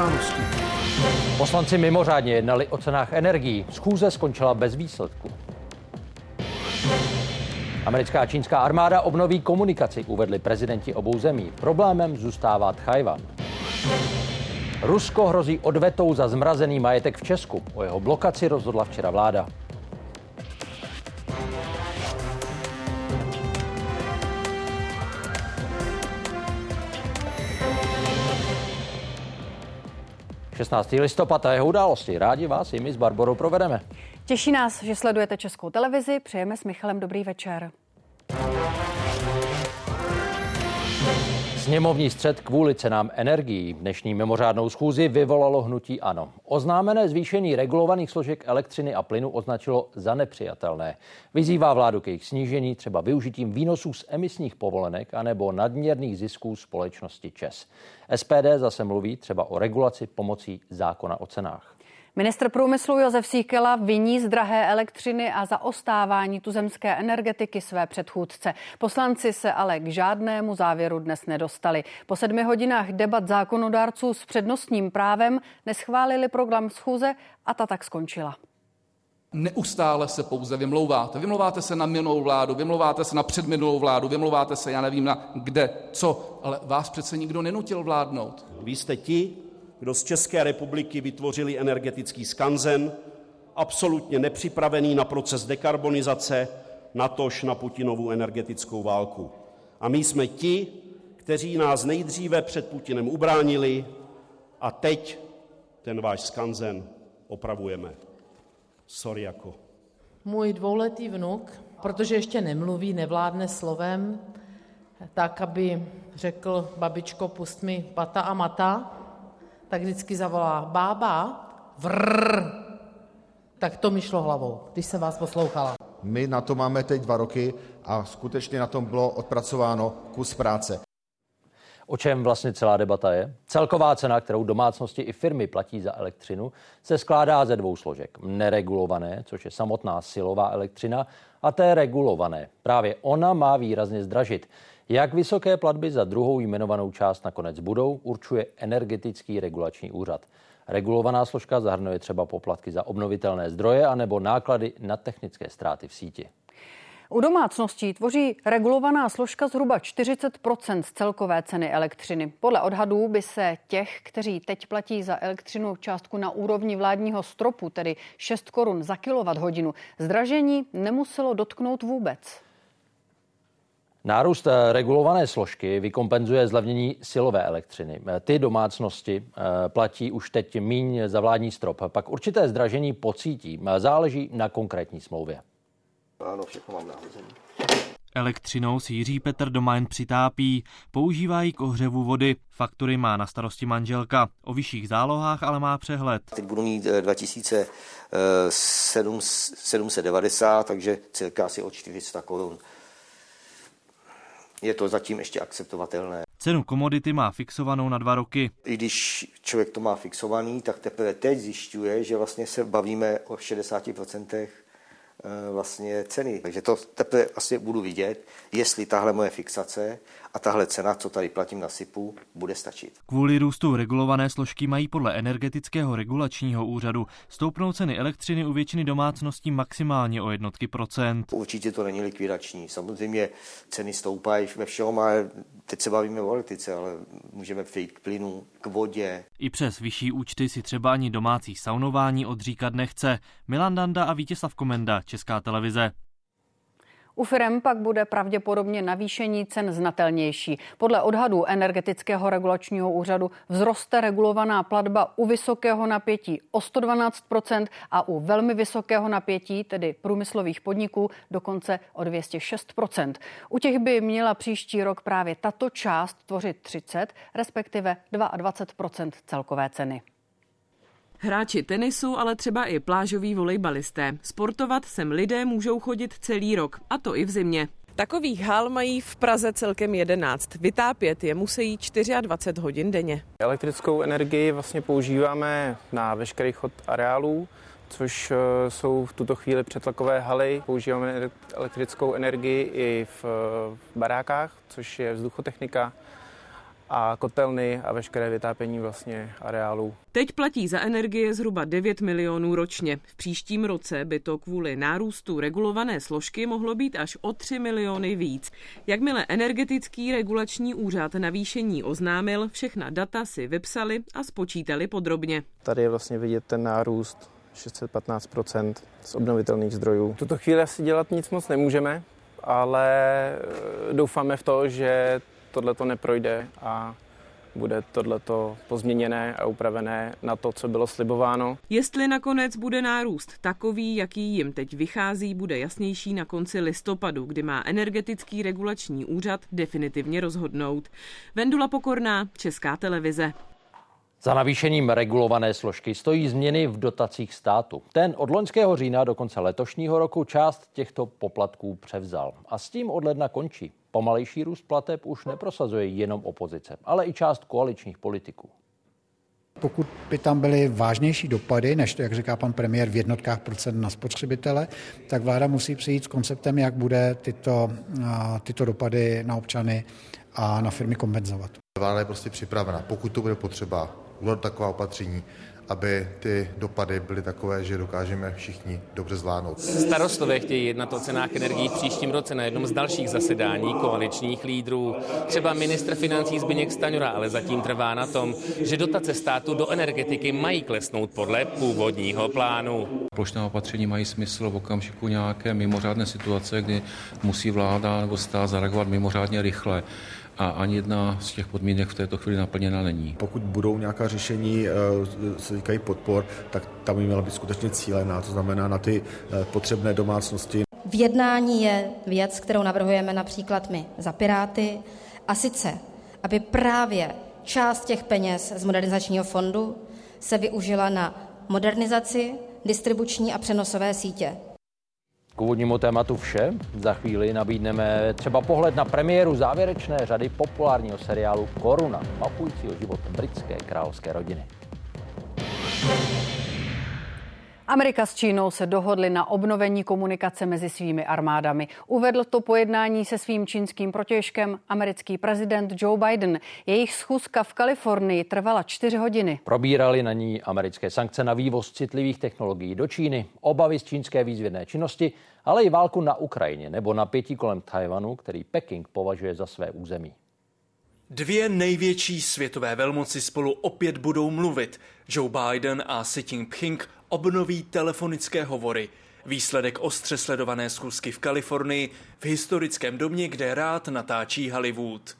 události. Poslanci mimořádně jednali o cenách energií. Schůze skončila bez výsledku. Americká a čínská armáda obnoví komunikaci, uvedli prezidenti obou zemí. Problémem zůstává Tchajvan. Rusko hrozí odvetou za zmrazený majetek v Česku. O jeho blokaci rozhodla včera vláda. ...16. listopad a jeho události. Rádi vás i my s Barborou provedeme. Těší nás, že sledujete Českou televizi. Přejeme s Michalem dobrý večer. Sněmovní střed kvůli cenám energií dnešní mimořádnou schůzi vyvolalo hnutí ANO. Oznámené zvýšení regulovaných složek elektřiny a plynu označilo za nepřijatelné. Vyzývá vládu k jejich snížení třeba využitím výnosů z emisních povolenek anebo nadměrných zisků společnosti ČES. SPD zase mluví třeba o regulaci pomocí zákona o cenách. Ministr průmyslu Josef Síkela viní z drahé elektřiny a zaostávání tuzemské energetiky své předchůdce. Poslanci se ale k žádnému závěru dnes nedostali. Po sedmi hodinách debat zákonodárců s přednostním právem neschválili program schůze a ta tak skončila. Neustále se pouze vymlouváte. Vymlouváte se na minulou vládu, vymlouváte se na předminulou vládu, vymlouváte se, já nevím na kde, co, ale vás přece nikdo nenutil vládnout. Vy jste ti, kdo z České republiky vytvořili energetický skanzen, absolutně nepřipravený na proces dekarbonizace, natož na Putinovu energetickou válku. A my jsme ti, kteří nás nejdříve před Putinem ubránili a teď ten váš skanzen opravujeme. Sorry jako. Můj dvouletý vnuk, protože ještě nemluví, nevládne slovem, tak aby řekl, babičko, pust mi pata a mata, tak vždycky zavolá bába, vrr. Tak to mi šlo hlavou, když jsem vás poslouchala. My na to máme teď dva roky a skutečně na tom bylo odpracováno kus práce. O čem vlastně celá debata je? Celková cena, kterou domácnosti i firmy platí za elektřinu, se skládá ze dvou složek. Neregulované, což je samotná silová elektřina, a té regulované. Právě ona má výrazně zdražit. Jak vysoké platby za druhou jmenovanou část nakonec budou, určuje energetický regulační úřad. Regulovaná složka zahrnuje třeba poplatky za obnovitelné zdroje anebo náklady na technické ztráty v síti. U domácností tvoří regulovaná složka zhruba 40% z celkové ceny elektřiny. Podle odhadů by se těch, kteří teď platí za elektřinu částku na úrovni vládního stropu, tedy 6 korun za hodinu, zdražení nemuselo dotknout vůbec. Nárůst eh, regulované složky vykompenzuje zlevnění silové elektřiny. Eh, ty domácnosti eh, platí už teď míň za vládní strop. Pak určité zdražení pocítí. Záleží na konkrétní smlouvě. Ano, všechno mám nahozený. Elektřinou si Jiří Petr doma jen přitápí, používá ji k ohřevu vody. Faktury má na starosti manželka. O vyšších zálohách ale má přehled. Teď budu mít 2790, takže cirka asi o 400 korun je to zatím ještě akceptovatelné. Cenu komodity má fixovanou na dva roky. I když člověk to má fixovaný, tak teprve teď zjišťuje, že vlastně se bavíme o 60% Eh, vlastně ceny. Takže to teprve asi budu vidět, jestli tahle moje fixace a tahle cena, co tady platím na SIPu, bude stačit. Kvůli růstu regulované složky mají podle energetického regulačního úřadu stoupnout ceny elektřiny u většiny domácností maximálně o jednotky procent. Určitě to není likvidační. Samozřejmě ceny stoupají ve všem, ale teď se bavíme o elektrice, ale můžeme přejít k plynu, k vodě. I přes vyšší účty si třeba ani domácí saunování odříkat nechce. Milan Danda a Vítězslav Komenda, Česká televize. U firm pak bude pravděpodobně navýšení cen znatelnější. Podle odhadů energetického regulačního úřadu vzroste regulovaná platba u vysokého napětí o 112% a u velmi vysokého napětí, tedy průmyslových podniků, dokonce o 206% U těch by měla příští rok právě tato část tvořit 30, respektive 22% celkové ceny. Hráči tenisu, ale třeba i plážoví volejbalisté. Sportovat sem lidé můžou chodit celý rok, a to i v zimě. Takových hal mají v Praze celkem 11. Vytápět je musí 24 hodin denně. Elektrickou energii vlastně používáme na veškerých chod areálů, což eh, jsou v tuto chvíli přetlakové haly. Používáme elektrickou energii i v barákách, což je vzduchotechnika a kotelny a veškeré vytápění vlastně areálu. Teď platí za energie zhruba 9 milionů ročně. V příštím roce by to kvůli nárůstu regulované složky mohlo být až o 3 miliony víc. Jakmile energetický regulační úřad navýšení oznámil, všechna data si vypsali a spočítali podrobně. Tady je vlastně vidět ten nárůst 615% z obnovitelných zdrojů. V tuto chvíli asi dělat nic moc nemůžeme, ale eh, doufáme v to, že tohle to neprojde a bude tohleto pozměněné a upravené na to, co bylo slibováno. Jestli nakonec bude nárůst takový, jaký jim teď vychází, bude jasnější na konci listopadu, kdy má energetický regulační úřad definitivně rozhodnout. Vendula Pokorná, Česká televize. Za navýšením regulované složky stojí změny v dotacích státu. Ten od loňského října do konce letošního roku část těchto poplatků převzal. A s tím od ledna končí. Pomalejší růst plateb už neprosazuje jenom opozice, ale i část koaličních politiků. Pokud by tam byly vážnější dopady, než to, jak říká pan premiér, v jednotkách procent na spotřebitele, tak vláda musí přijít s konceptem, jak bude tyto, tyto dopady na občany a na firmy kompenzovat. Vláda je prostě připravena, pokud to bude potřeba, udělat taková opatření, aby ty dopady byly takové, že dokážeme všichni dobře zvládnout. Starostové chtějí jednat o cenách energií v příštím roce na jednom z dalších zasedání koaličních lídrů. Třeba ministr financí Zbigněk Staňura ale zatím trvá na tom, že dotace státu do energetiky mají klesnout podle původního plánu. Plošná opatření mají smysl v okamžiku nějaké mimořádné situace, kdy musí vláda nebo stát zareagovat mimořádně rychle a ani jedna z těch podmínek v této chvíli naplněna není. Pokud budou nějaká řešení, eh, se týkají podpor, tak tam by měla být skutečně cílená, to znamená na ty eh, potřebné domácnosti. V jednání je věc, kterou navrhujeme například my za Piráty, a sice, aby právě část těch peněz z modernizačního fondu se využila na modernizaci distribuční a přenosové sítě. K úvodnímu tématu vše. Za chvíli nabídneme třeba pohled na premiéru závěrečné řady populárního seriálu Koruna, mapujícího život britské královské rodiny. Amerika s Čínou se dohodly na obnovení komunikace mezi svými armádami. Uvedl to pojednání se svým čínským protěžkem americký prezident Joe Biden. Jejich schůzka v Kalifornii trvala čtyři hodiny. Probírali na ní americké sankce na vývoz citlivých technologií do Číny, obavy z čínské výzvědné činnosti, ale i válku na Ukrajině nebo napětí kolem Tajvanu, který Peking považuje za své území. Dvě největší světové velmoci spolu opět budou mluvit. Joe Biden a Xi Jinping obnoví telefonické hovory. Výsledek ostře sledované schůzky v Kalifornii v historickém domě, kde rád natáčí Hollywood.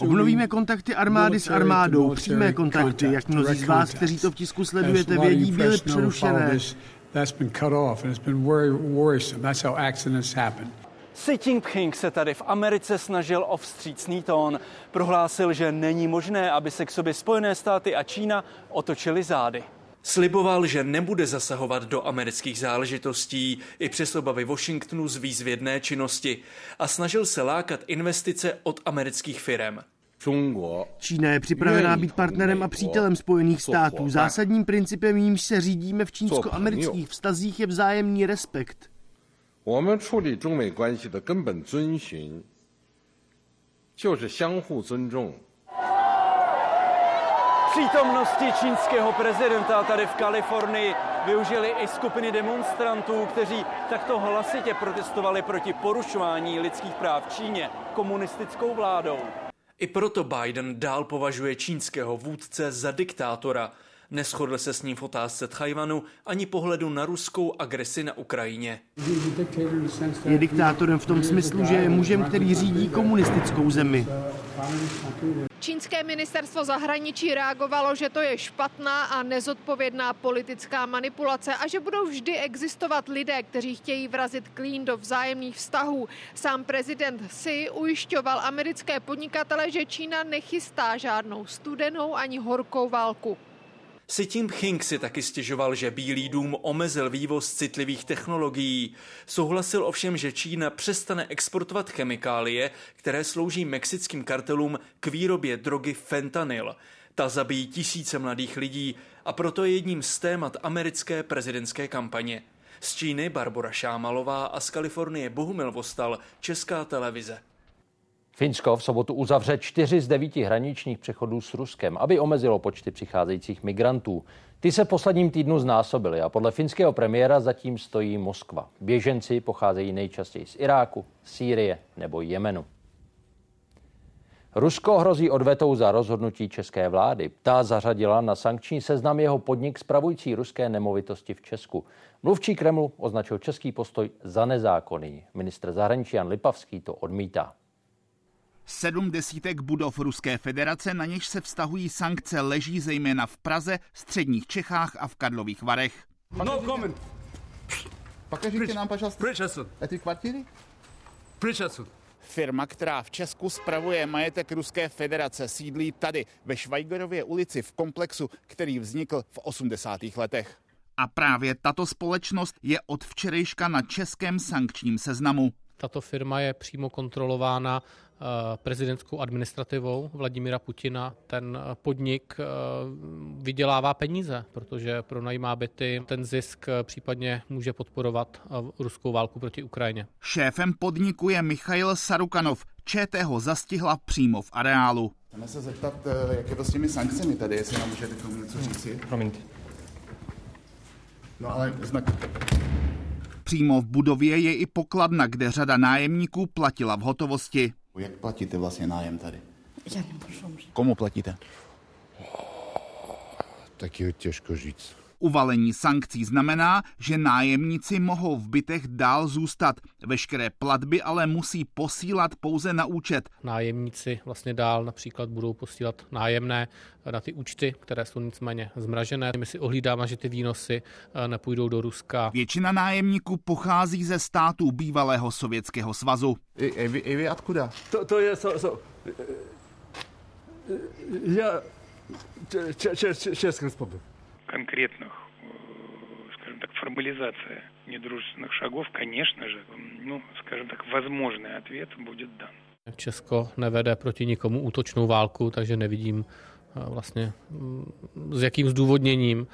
Obnovíme kontakty armády s armádou, přímé kontakty, jak mnozí z vás, kteří to v tisku sledujete, vědí, byly přerušené. Xi Jinping se tady v Americe snažil o vstřícný tón. Prohlásil, že není možné, aby se k sobě Spojené státy a Čína otočili zády. Sliboval, že nebude zasahovat do amerických záležitostí i přes obavy Washingtonu z výzvědné činnosti a snažil se lákat investice od amerických firm. Čína je připravená být partnerem a přítelem Spojených států. Zásadním principem, jímž se řídíme v čínsko-amerických vztazích, je vzájemný respekt. 我 Přítomnosti čínského prezidenta tady v Kalifornii využili i skupiny demonstrantů, kteří takto hlasitě protestovali proti porušování lidských práv v Číně komunistickou vládou. I proto Biden dál považuje čínského vůdce za diktátora. Neschodl se s ním v otázce Tchajvanu ani pohledu na ruskou agresi na Ukrajině. Je diktátorem v tom smyslu, že je mužem, který řídí komunistickou zemi. Čínské ministerstvo zahraničí reagovalo, že to je špatná a nezodpovědná politická manipulace a že budou vždy existovat lidé, kteří chtějí vrazit klín do vzájemných vztahů. Sám prezident Xi ujišťoval americké podnikatele, že Čína nechystá žádnou studenou ani horkou válku. Xi Jinping si taky stěžoval, že Bílý dům omezil vývoz citlivých technologií. Souhlasil ovšem, že Čína přestane exportovat chemikálie, které slouží mexickým kartelům k výrobě drogy fentanyl. Ta zabíjí tisíce mladých lidí a proto je jedním z témat americké prezidentské kampaně. Z Číny Barbara Šámalová a z Kalifornie Bohumil Vostal, Česká televize. Finsko v sobotu uzavře čtyři z devíti hraničních přechodů s Ruskem, aby omezilo počty přicházejících migrantů. Ty se v posledním týdnu znásobily a podle finského premiéra zatím stojí Moskva. Běženci pocházejí nejčastěji z Iráku, Sýrie nebo Jemenu. Rusko hrozí odvetou za rozhodnutí české vlády. Ta zařadila na sankční seznam jeho podnik spravující ruské nemovitosti v Česku. Mluvčí Kremlu označil český postoj za nezákonný. Ministr zahraničí Jan Lipavský to odmítá. Sedm desítek budov Ruské federace, na něž se vztahují sankce, leží zejména v Praze, středních Čechách a v Karlových Varech. No comment. Покажите nám, пожалуйста, эти квартиры. Причь отсюда. Firma, která v Česku spravuje majetek Ruské federace, sídlí tady ve Švajgerově ulici v komplexu, který vznikl v 80. letech. A právě tato společnost je od včerejška na českém sankčním seznamu. Tato firma je přímo kontrolována eh, prezidentskou administrativou Vladimira Putina. Ten eh, podnik eh, vydělává peníze, protože pronajímá byty. Ten zisk případně může podporovat ruskou válku proti Ukrajině. Šéfem podniku je Michail Sarukanov. ČT ho zastihla přímo v areálu. Chceme se zeptat, jak je to s těmi sankcemi tady, jestli nám můžete k tomu něco říci. Promiňte. No ale znak Přímo v budově je i pokladna, kde řada nájemníků platila v hotovosti. Jak platíte vlastně nájem tady? Já nemůžu. Komu platíte? Tak je těžko říct. Uvalení sankcí znamená, že nájemníci mohou v bytech dál zůstat. Veškeré platby ale musí posílat pouze na účet. Nájemníci vlastně dál například budou posílat nájemné na ty účty, které jsou nicméně zmražené. My si ohlídáme, že ty výnosy nepůjdou do Ruska. Většina nájemníků pochází ze států bývalého Sovětského svazu. I, i, vy, i vy odkuda? To, to je... So, so, já... Český republik конкретных, скажем так, формализация недружественных шагов, конечно же, ну, скажем так, возможный ответ будет дан. Česko nevede proti nikomu útočnou válku, takže nevidím vlastně s jakým zdůvodněním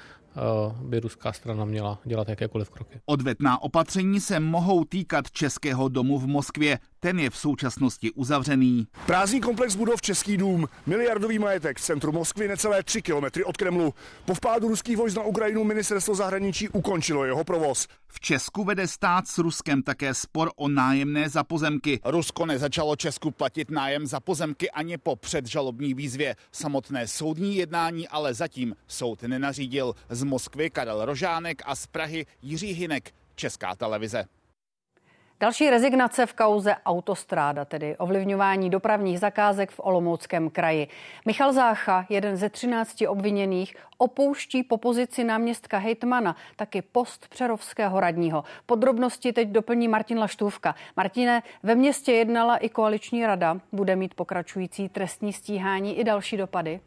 by ruská strana měla dělat jakékoliv kroky. Odvetná opatření se mohou týkat Českého domu v Moskvě. Ten je v současnosti uzavřený. Prázdný komplex budov Český dům, miliardový majetek v centru Moskvy necelé 3 kilometry od Kremlu. Po vpádu ruských vojsk na Ukrajinu ministerstvo zahraničí ukončilo jeho provoz. V Česku vede stát s Ruskem také spor o nájemné za pozemky. Rusko nezačalo Česku platit nájem za pozemky ani po předžalobní výzvě. Samotné soudní jednání ale zatím soud nenařídil. Z Moskvy Karel Rožánek a z Prahy Jiří Hinek, Česká televize. Další rezignace v kauze Autostráda, tedy ovlivňování dopravních zakázek v Olomouckém kraji. Michal Zácha, jeden ze 13 obviněných, opouští po pozici náměstka hejtmana, taky post přerovského radního. Podrobnosti teď doplní Martin Laštůvka. Martine, ve městě jednala i koaliční rada. Bude mít pokračující trestní stíhání i další dopady?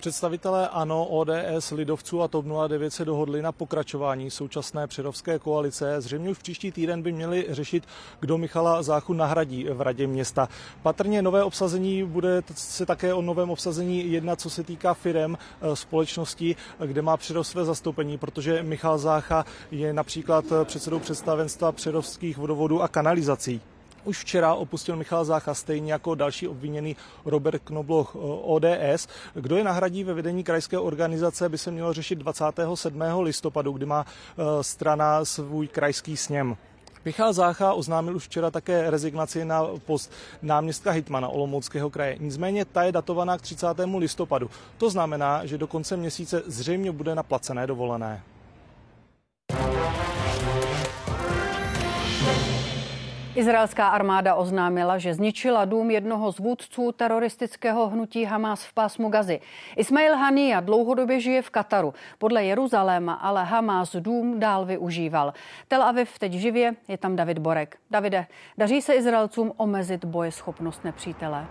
Představitelé ANO, ODS, Lidovců a TOP 09 se dohodli na pokračování současné předovské koalice. Zřejmě už příští týden by měli řešit, kdo Michala Záchu nahradí v radě města. Patrně nové obsazení bude se také o novém obsazení jednat, co se týká firem eh, společnosti, kde má Přerov své zastoupení, protože Michal Zácha je například předsedou představenstva předovských vodovodů a kanalizací. Už včera opustil Michal Zácha stejně jako další obviněný Robert Knobloch eh, ODS. Kdo je nahradí ve vedení krajské organizace, by se mělo řešit 27. listopadu, kdy má eh, strana svůj krajský sněm. Michal Zácha oznámil už včera také rezignaci na post náměstka Hitmana Olomouckého kraje. Nicméně ta je datovaná k 30. listopadu. To znamená, že do konce měsíce zřejmě bude na placené dovolené. Izraelská armáda oznámila, že zničila dům jednoho z vůdců teroristického hnutí Hamas v pásmu Gazy. Ismail Hania dlouhodobě žije v Kataru. Podle Jeruzaléma ale Hamas dům dál využíval. Tel Aviv teď živě, je tam David Borek. Davide, daří se Izraelcům omezit bojeschopnost nepřítele?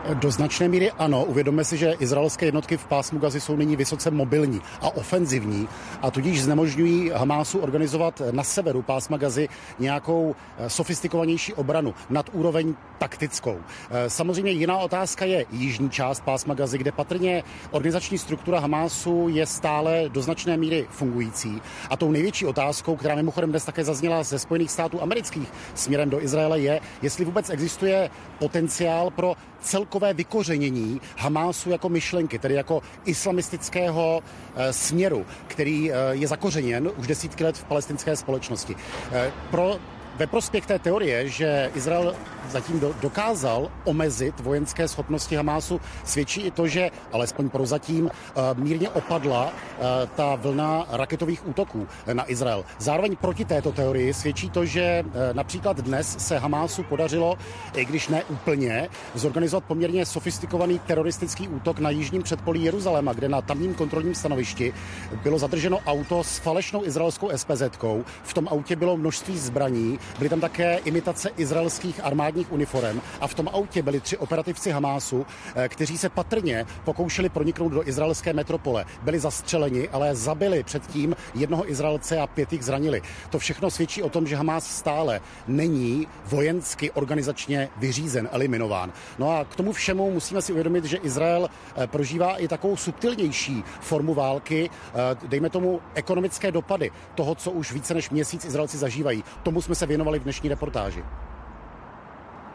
Do značné míry ano. Uvědomme si, že izraelské jednotky v pásmu Gazy jsou nyní vysoce mobilní a ofenzivní a tudíž znemožňují Hamásu organizovat na severu pásma Gazy nějakou eh, sofistikovanější obranu nad úroveň taktickou. Eh, samozřejmě jiná otázka je jižní část pásma Gazy, kde patrně organizační struktura Hamásu je stále do značné míry fungující. A tou největší otázkou, která mimochodem dnes také zazněla ze Spojených států amerických směrem do Izraele, je, jestli vůbec existuje potenciál pro celkové vykořenění Hamásu jako myšlenky, tedy jako islamistického e, směru, který e, je zakořeněn už desítky let v palestinské společnosti. E, pro ve prospěch té teorie, že Izrael zatím do, dokázal omezit vojenské schopnosti Hamásu, svědčí i to, že alespoň prozatím uh, mírně opadla uh, ta vlna raketových útoků na Izrael. Zároveň proti této teorii svědčí to, že uh, například dnes se Hamásu podařilo, i když ne úplně, zorganizovat poměrně sofistikovaný teroristický útok na jižním předpolí Jeruzaléma, kde na tamním kontrolním stanovišti bylo zadrženo auto s falešnou izraelskou SPZ. -kou. V tom autě bylo množství zbraní, byly tam také imitace izraelských armádních uniform a v tom autě byli tři operativci Hamásu, eh, kteří se patrně pokoušeli proniknout do izraelské metropole. Byli zastřeleni, ale zabili předtím jednoho Izraelce a pět jich zranili. To všechno svědčí o tom, že Hamás stále není vojensky organizačně vyřízen, eliminován. No a k tomu všemu musíme si uvědomit, že Izrael eh, prožívá i takovou subtilnější formu války, eh, dejme tomu ekonomické dopady toho, co už více než měsíc Izraelci zažívají. Tomu jsme se věnovali v dnešní reportáži.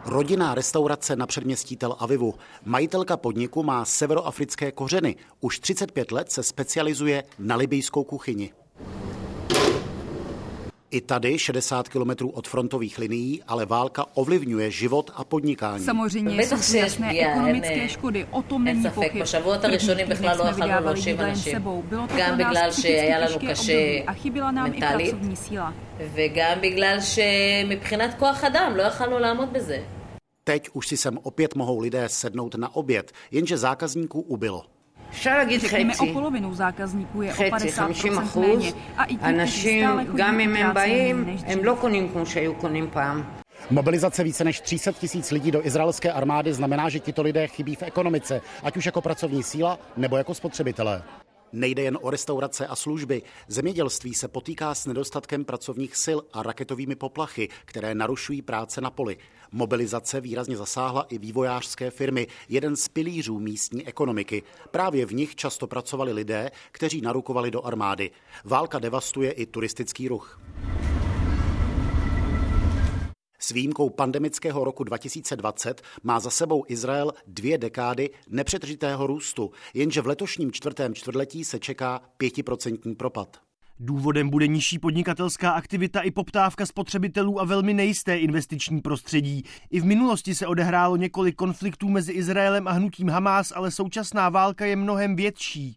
Rodinná restaurace na předměstí Tel Avivu. Majitelka podniku má severoafrické kořeny. Už 35 let se specializuje na libijskou kuchyni. I tady, 60 kilometrů od frontových linií, ale válka ovlivňuje život a podnikání. Samozřejmě jsou jasné ekonomické škody, o tom není pochyb. První jsme vydávali jídla jen sebou. Bylo to pro nás psychicky těžké období a chyběla nám i pracovní síla. Teď už si sem opět mohou lidé sednout na oběd, jenže zákazníků ubylo. Řekněme o polovinu zákazníků je o 50% méně. A i ti, kteří stále chodí než Mobilizace více než 300 tisíc lidí do izraelské armády znamená, že tito lidé chybí v ekonomice, ať už jako pracovní síla nebo jako spotřebitelé. Nejde jen o restaurace a služby. Zemědělství se potýká s nedostatkem pracovních sil a raketovými poplachy, které narušují práce na poli. Mobilizace výrazně zasáhla i vývojářské firmy, jeden z pilířů místní ekonomiky. Právě v nich často pracovali lidé, kteří narukovali do armády. Válka devastuje i turistický ruch. S výjimkou pandemického roku 2020 má za sebou Izrael dvě dekády nepřetržitého růstu, jenže v letošním čtvrtém čtvrtletí se čeká pětiprocentní propad. Důvodem bude nižší podnikatelská aktivita i poptávka spotřebitelů a velmi nejisté investiční prostředí. I v minulosti se odehrálo několik konfliktů mezi Izraelem a hnutím Hamás, ale současná válka je mnohem větší.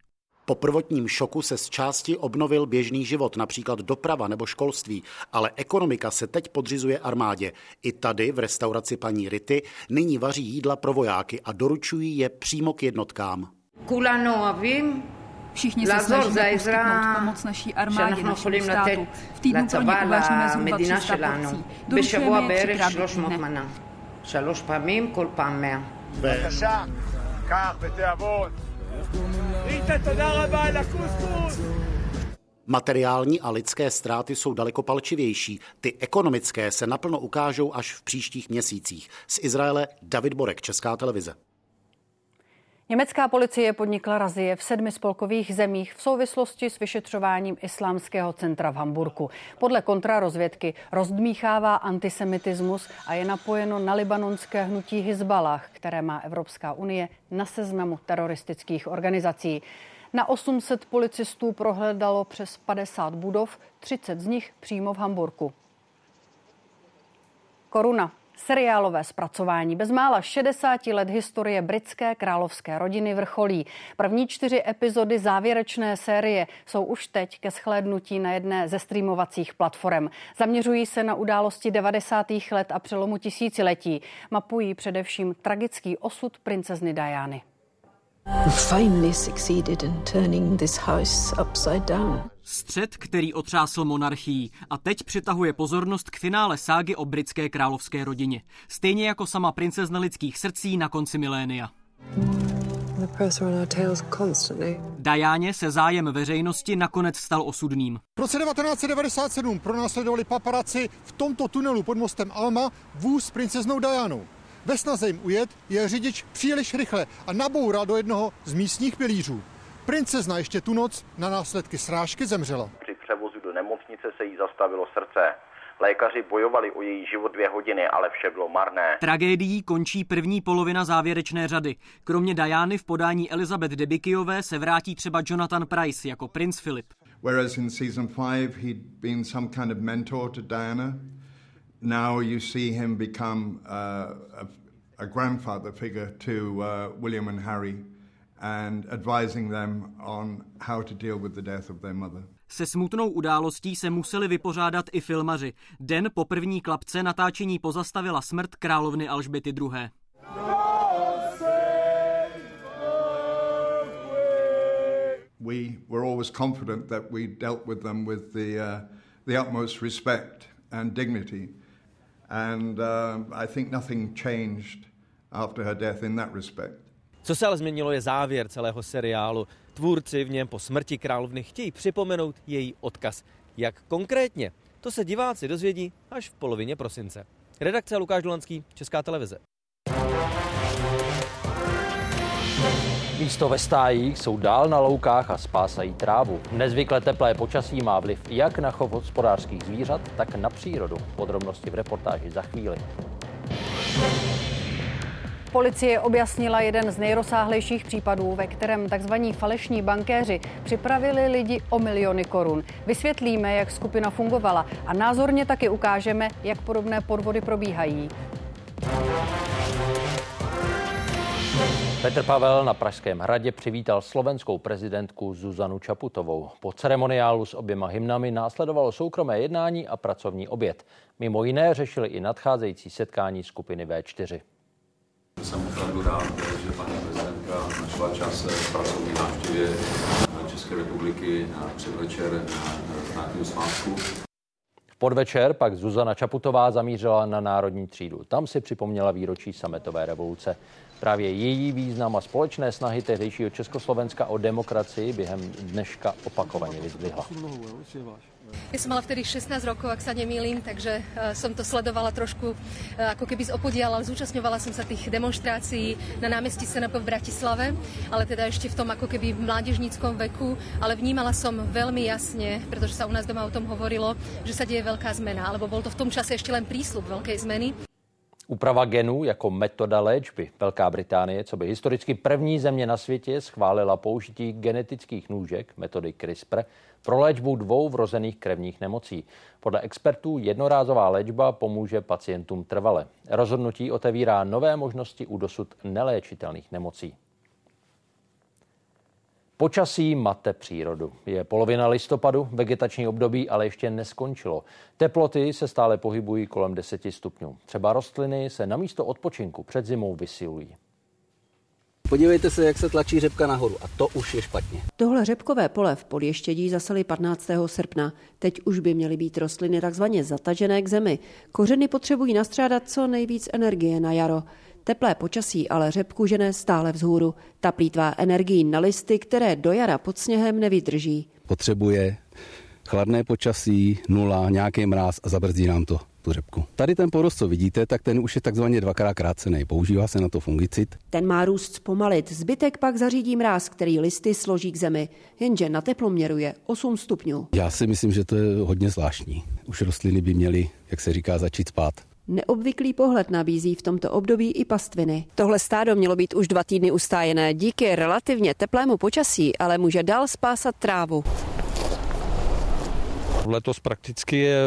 Po prvotním šoku se z části obnovil běžný život, například doprava nebo školství, ale ekonomika se teď podřizuje armádě. I tady v restauraci paní Rity nyní vaří jídla pro vojáky a doručují je přímo k jednotkám. Kulano a vím, Všichni se snažíme pomoc naší armádě, našemu státu. V týdnu pro ně uvaříme zhruba 300 porcí. Doručujeme je třikrát týdne. Ve Materiální a lidské ztráty jsou daleko palčivější. Ty ekonomické se naplno ukážou až v příštích měsících. Z Izraele David Borek, Česká televize. Německá policie podnikla razie v sedmi spolkových zemích v souvislosti s vyšetřováním islámského centra v Hamburku. Podle kontrarozvědky rozdmíchává antisemitismus a je napojeno na libanonské hnutí Hizbalah, které má Evropská unie na seznamu teroristických organizací. Na 800 policistů prohledalo přes 50 budov, 30 z nich přímo v Hamburku. Koruna. Seriálové zpracování bezmála 60 let historie britské královské rodiny vrcholí. První čtyři epizody závěrečné série jsou už teď ke shlédnutí na jedné ze streamovacích platform. Zaměřují se na události 90. let a přelomu tisíciletí. Mapují především tragický osud princezny Diany. Finally succeeded in turning this house upside down. Střed, který otřásl monarchií a teď přitahuje pozornost k finále ságy o britské královské rodině. Stejně jako sama princezna lidských srdcí na konci milénia. Dajáně se zájem veřejnosti nakonec stal osudným. V roce 1997 pronásledovali paparaci v tomto tunelu pod mostem Alma vůz s princeznou Dajánou. Ve snaze jim ujet je řidič příliš rychle a naboural do jednoho z místních pilířů. Princezna ještě tu noc na následky srážky zemřela. Při převozu do nemocnice se jí zastavilo srdce. Lékaři bojovali o její život dvě hodiny, ale vše bylo marné. Tragédií končí první polovina závěrečné řady. Kromě Diany v podání Elizabeth Debickyové se vrátí třeba Jonathan Price jako princ Philip. Whereas in season five he'd been some kind of mentor to Diana, now you see him become uh, a, a grandfather figure to uh, William and Harry and advising them on how to deal with the death of their mother. Se smutnou událostí se museli vypořádat i filmaři. Den po první klapce natáčení pozastavila smrt královny Alžběty II. We were always confident that we dealt with them with the, uh, the utmost respect and dignity. And uh, I think nothing changed after her death in that respect. Co se ale změnilo je závěr celého seriálu. Tvůrci v něm po smrti královny chtějí připomenout její odkaz. Jak konkrétně? To se diváci dozvědí až v polovině prosince. Redakce Lukáš Dolanský, Česká televize. Místo ve stájích jsou dál na loukách a spásají trávu. Nezvykle teplé počasí má vliv jak na chov hospodářských zvířat, tak na přírodu. Podrobnosti v reportáži za chvíli. Policie objasnila jeden z nejrozsáhlejších případů, ve kterém tzv. falešní bankéři připravili lidi o miliony korun. Vysvětlíme, jak skupina fungovala a názorně taky ukážeme, jak podobné podvody probíhají. Petr Pavel na Pražském hradě přivítal slovenskou prezidentku Zuzanu Čaputovou. Po ceremoniálu s oběma hymnami následovalo soukromé jednání a pracovní oběd. Mimo jiné řešili i nadcházející setkání skupiny V4. Jsem opravdu rád, že paní prezidentka našla čas v pracovní návštěvě České republiky na předvečer na státního svátku. V podvečer pak Zuzana Čaputová zamířila na Národní třídu. Tam si připomněla výročí sametové revoluce. Právě její význam a společné snahy tehdejšího Československa o demokracii během dneška opakovaně vyzdvihla. Ja som mala vtedy 16 rokov, ak sa nemýlim, takže uh, som to sledovala trošku uh, ako keby z opodiala. Zúčastňovala som sa tých demonstrácií na námestí SNP v Bratislave, ale teda ešte v tom ako keby mládežníckom veku, ale vnímala som veľmi jasne, pretože sa u nás doma o tom hovorilo, že sa deje veľká zmena, alebo bol to v tom čase ešte len prísľub veľkej zmeny. Úprava genů jako metoda léčby. Velká Británie, co by historicky první země na světě, schválila použití genetických nůžek metody CRISPR pro léčbu dvou vrozených krevních nemocí. Podle expertů jednorázová léčba pomůže pacientům trvale. Rozhodnutí otevírá nové možnosti u dosud neléčitelných nemocí. Počasí mate přírodu. Je polovina listopadu, vegetační období ale ještě neskončilo. Teploty se stále pohybují kolem 10 stupňů. Třeba rostliny se na místo odpočinku před zimou vysilují. Podívejte se, jak se tlačí řepka nahoru a to už je špatně. Tohle řepkové pole v Podještědí zasali 15. srpna. Teď už by měly být rostliny takzvaně zatažené k zemi. Kořeny potřebují nastřádat co nejvíc energie na jaro. Teplé počasí ale řepku žene stále vzhůru. Ta plítvá energií na listy, které do jara pod sněhem nevydrží. Potřebuje chladné počasí, nula, nějaký mráz a zabrzdí nám to tu řepku. Tady ten porost, co vidíte, tak ten už je takzvaně dvakrát krácený. Používá se na to fungicid. Ten má růst zpomalit, zbytek pak zařídí mráz, který listy složí k zemi, jenže na teploměru je 8 stupňů. Já si myslím, že to je hodně zvláštní. Už rostliny by měly, jak se říká, začít spát. Neobvyklý pohled nabízí v tomto období i pastviny. Tohle stádo mělo být už dva týdny ustájené. Díky relativně teplému počasí ale může dál spásat trávu. Letos prakticky je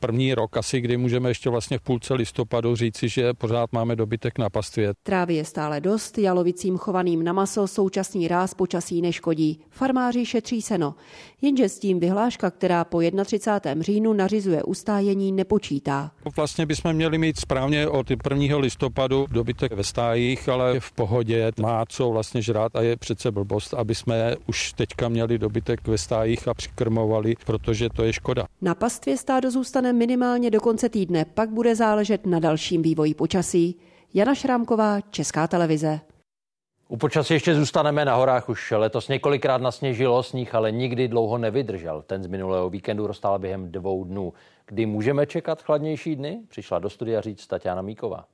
první rok asi, kdy můžeme ještě vlastně v půlce listopadu říci, že pořád máme dobytek na pastvě. Trávy je stále dost, jalovicím chovaným na maso současný ráz počasí neškodí. Farmáři šetří seno. Jenže s tím vyhláška, která po 31. říjnu nařizuje ustájení, nepočítá. Vlastně bychom měli mít správně od 1. listopadu dobytek ve stájích, ale v pohodě má co vlastně žrát a je přece blbost, aby jsme už teďka měli dobytek ve stájích a přikrmovali, protože to je škoda. Na pastvě stádo zůstane minimálně do konce týdne, pak bude záležet na dalším vývoji počasí. Jana Šrámková, Česká televize. U počasí ještě zůstaneme na horách. Už letos několikrát nasněžilo sníh, ale nikdy dlouho nevydržel. Ten z minulého víkendu rozstál během dvou dnů. Kdy můžeme čekat chladnější dny? Přišla do studia říct Tatiana Míková.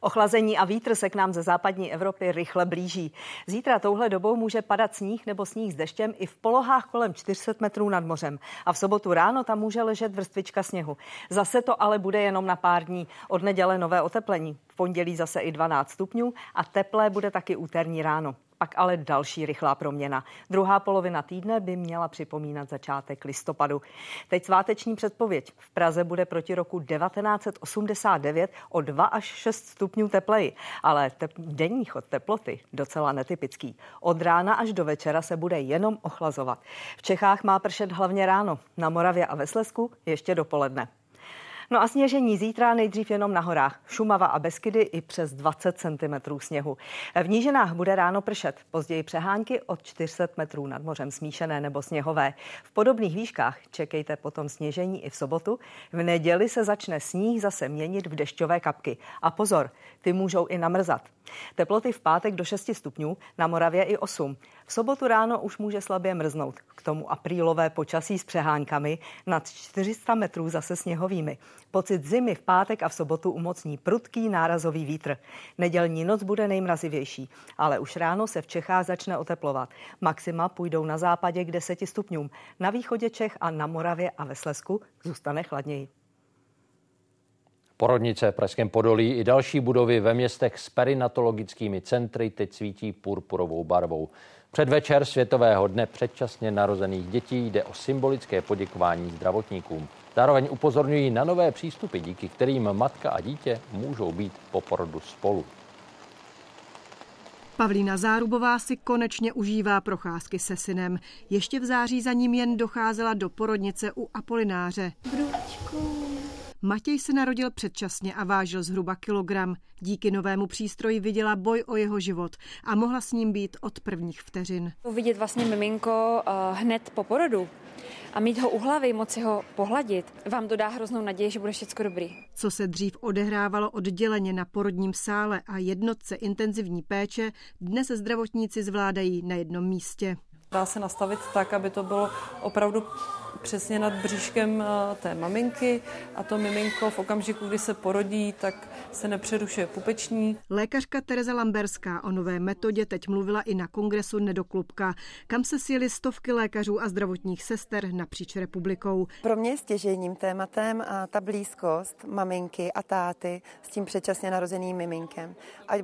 Ochlazení a vítr se k nám ze západní Evropy rychle blíží. Zítra touhle dobou může padat sníh nebo sníh s deštěm i v polohách kolem 400 metrů nad mořem. A v sobotu ráno tam může ležet vrstvička sněhu. Zase to ale bude jenom na pár dní. Od neděle nové oteplení. V pondělí zase i 12 stupňů a teplé bude taky úterní ráno pak ale další rychlá proměna. Druhá polovina týdne by měla připomínat začátek listopadu. Teď sváteční předpověď. V Praze bude proti roku 1989 o 2 až 6 stupňů tepleji, ale tep- denní chod teploty docela netypický. Od rána až do večera se bude jenom ochlazovat. V Čechách má pršet hlavně ráno, na Moravě a ve Slesku ještě dopoledne. No a sněžení zítra nejdřív jenom na horách. Šumava a Beskydy i přes 20 cm sněhu. V níženách bude ráno pršet, později přehánky od 400 metrů nad mořem smíšené nebo sněhové. V podobných výškách čekejte potom sněžení i v sobotu. V neděli se začne sníh zase měnit v dešťové kapky. A pozor, ty můžou i namrzat. Teploty v pátek do 6 stupňů, na Moravě i 8. V sobotu ráno už může slabě mrznout. K tomu aprílové počasí s přeháňkami nad 400 metrů zase sněhovými. Pocit zimy v pátek a v sobotu umocní prudký nárazový vítr. Nedělní noc bude nejmrazivější, ale už ráno se v Čechách začne oteplovat. Maxima půjdou na západě k 10 stupňům. Na východě Čech a na Moravě a ve Slesku zůstane chladněji. Porodnice v Pražském Podolí i další budovy ve městech s perinatologickými centry teď svítí purpurovou barvou. Předvečer Světového dne předčasně narozených dětí jde o symbolické poděkování zdravotníkům. Zároveň upozorňují na nové přístupy, díky kterým matka a dítě můžou být po porodu spolu. Pavlína Zárubová si konečně užívá procházky se synem. Ještě v září za ním jen docházela do porodnice u Apolináře. Bručku. Matěj se narodil předčasně a vážil zhruba kilogram. Díky novému přístroji viděla boj o jeho život a mohla s ním být od prvních vteřin. Vidět vlastně miminko uh, hned po porodu a mít ho u hlavy, moci ho pohladit, vám dodá hroznou naději, že bude všechno dobrý. Co se dřív odehrávalo odděleně na porodním sále a jednotce intenzivní péče, dnes zdravotníci zvládají na jednom místě. Dá se nastavit tak, aby to bylo opravdu přesně nad bříškem eh, té maminky a to miminko v okamžiku, kdy se porodí, tak se nepřerušuje pupeční. Lékařka Tereza Lamberská o nové metodě teď mluvila i na kongresu Nedoklubka, kam se sjeli stovky lékařů a zdravotních sester napříč republikou. Pro mě je stěžejním tématem a ta blízkost maminky a táty s tím předčasně narozeným miminkem.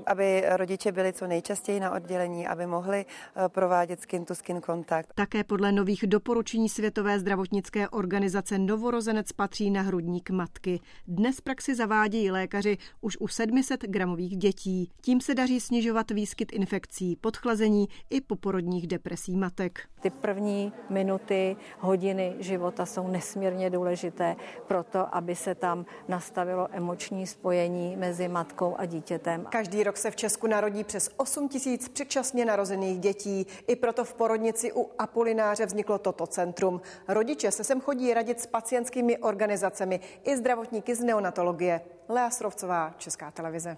Aby rodiče byli co nejčastěji na oddělení, aby mohli eh, provádět skin to skin kontakt. Také podle nových doporučení Světové zdravotnické organizace novorozenec patří na hrudník matky. Dnes praxi zavádějí lékaři už u 700 gramových dětí. Tím se daří snižovat výskyt infekcí, podchlazení i poporodních depresí matek. Ty první minuty, hodiny života jsou nesmírně důležité pro to, aby se tam nastavilo emoční spojení mezi matkou a dítětem. Každý rok se v Česku narodí přes 8 tisíc předčasně narozených dětí. I proto v porodnici u Apolináře vzniklo toto centrum. Rodiče se sem chodí radit s pacientskými organizacemi i zdravotníky z neonatologie. Lea Srovcová, Česká televize.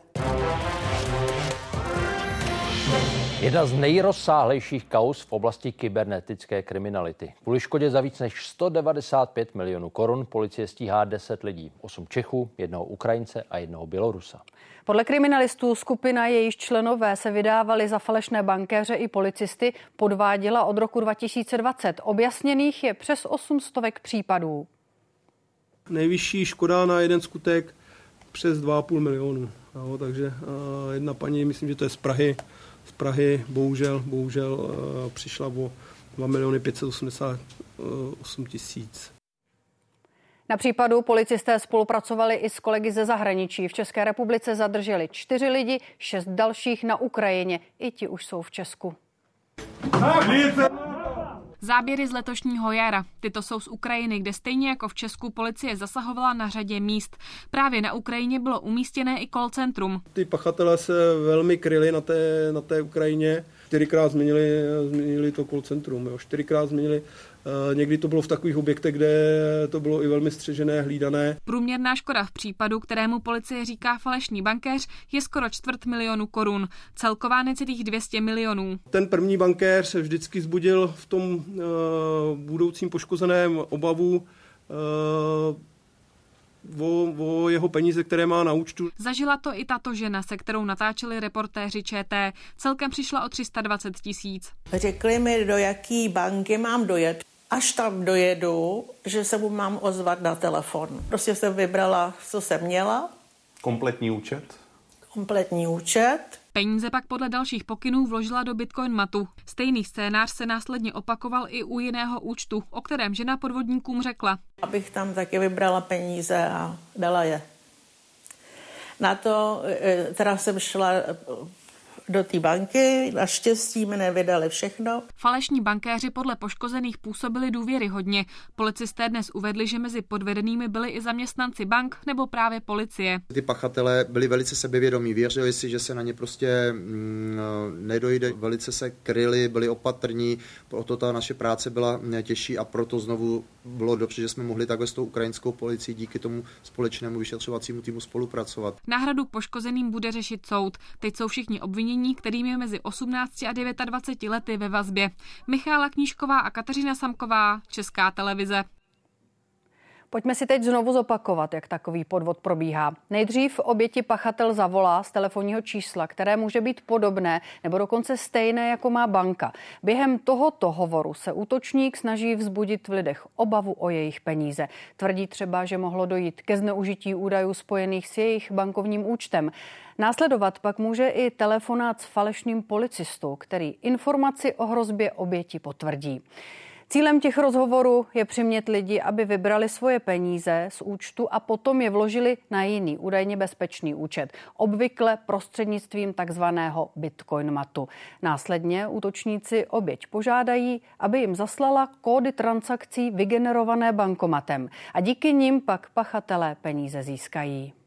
Jedna z nejrozsáhlejších kaus v oblasti kybernetické kriminality. Kvůli škodě za víc než 195 milionů korun policie stíhá 10 lidí. 8 Čechů, jednoho Ukrajince a jednoho Bělorusa. Podle kriminalistů skupina, jejíž členové se vydávali za falešné bankéře i policisty, podváděla od roku 2020. Objasněných je přes 800 případů. Nejvyšší škoda na jeden skutek přes 2,5 milionu. Jo, takže jedna paní, myslím, že to je z Prahy, z Prahy bohužel, bohužel přišla o 2 miliony 588 tisíc. Na případu policisté spolupracovali i s kolegy ze zahraničí. V České republice zadrželi čtyři lidi, šest dalších na Ukrajině. I ti už jsou v Česku. Záběry z letošního jara. Tyto jsou z Ukrajiny, kde stejně jako v Česku policie zasahovala na řadě míst. Právě na Ukrajině bylo umístěné i call centrum. Ty pachatelé se velmi kryli na té, na té Ukrajině. Čtyřikrát změnili, změnili to call centrum. Jo. Čtyřikrát změnili někdy to bylo v takových objektech, kde to bylo i velmi střežené, hlídané. Průměrná škoda v případu, kterému policie říká falešný bankéř, je skoro čtvrt milionu korun. Celková necelých 200 milionů. Ten první bankéř se vždycky zbudil v tom uh, budoucím poškozeném obavu uh, o, o jeho peníze, které má na účtu. Zažila to i tato žena, se kterou natáčeli reportéři ČT. Celkem přišla o 320 tisíc. Řekli mi, do jaký banky mám dojet. Až tam dojedu, že se mu mám ozvat na telefon. Prostě jsem vybrala, co jsem měla. Kompletní účet? Kompletní účet. Peníze pak podle dalších pokynů vložila do Bitcoin matu. Stejný scénář se následně opakoval i u jiného účtu, o kterém žena podvodníkům řekla. Abych tam taky vybrala peníze a dala je. Na to e, teda jsem šla do té banky. Naštěstí mi nevydali všechno. Falešní bankéři podle poškozených působili důvěry hodně. Policisté dnes uvedli, že mezi podvedenými byli i zaměstnanci bank nebo právě policie. Ty pachatelé byli velice sebevědomí, věřili si, že se na ně prostě mm, nedojde, velice se kryli, byli opatrní, proto ta naše práce byla těžší a proto znovu bylo dobře, že jsme mohli takhle s tou ukrajinskou policií díky tomu společnému vyšetřovacímu týmu spolupracovat. Náhradu poškozeným bude řešit soud. Teď jsou všichni obvinění, kterým je mezi 18 a 29 lety ve vazbě. Michála Knížková a Kateřina Samková, Česká televize. Pojďme si teď znovu zopakovat, jak takový podvod probíhá. Nejdřív oběti pachatel zavolá z telefonního čísla, které může být podobné nebo dokonce stejné, jako má banka. Během tohoto hovoru se útočník snaží vzbudit v lidech obavu o jejich peníze. Tvrdí třeba, že mohlo dojít ke zneužití údajů spojených s jejich bankovním účtem. Následovat pak může i telefonát s falešným policistou, který informaci o hrozbě oběti potvrdí. Cílem těch rozhovorů je přimět lidi, aby vybrali svoje peníze z účtu a potom je vložili na jiný, údajně bezpečný účet, obvykle prostřednictvím takzvaného Bitcoin matu. Následně útočníci oběť požádají, aby jim zaslala kódy transakcí vygenerované bankomatem a díky nim pak pachatelé peníze získají.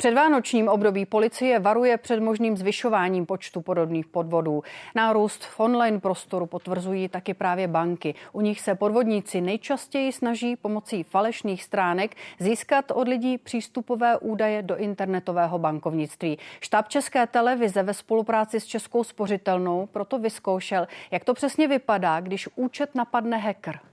Předvánočním období policie varuje před možným zvyšováním počtu podobných podvodů. Nárůst v online prostoru potvrzují taky právě banky. U nich se podvodníci nejčastěji snaží pomocí falešných stránek získat od lidí přístupové údaje do internetového bankovnictví. Štáb České televize ve spolupráci s Českou spořitelnou proto vyzkoušel, jak to přesně vypadá, když účet napadne hacker.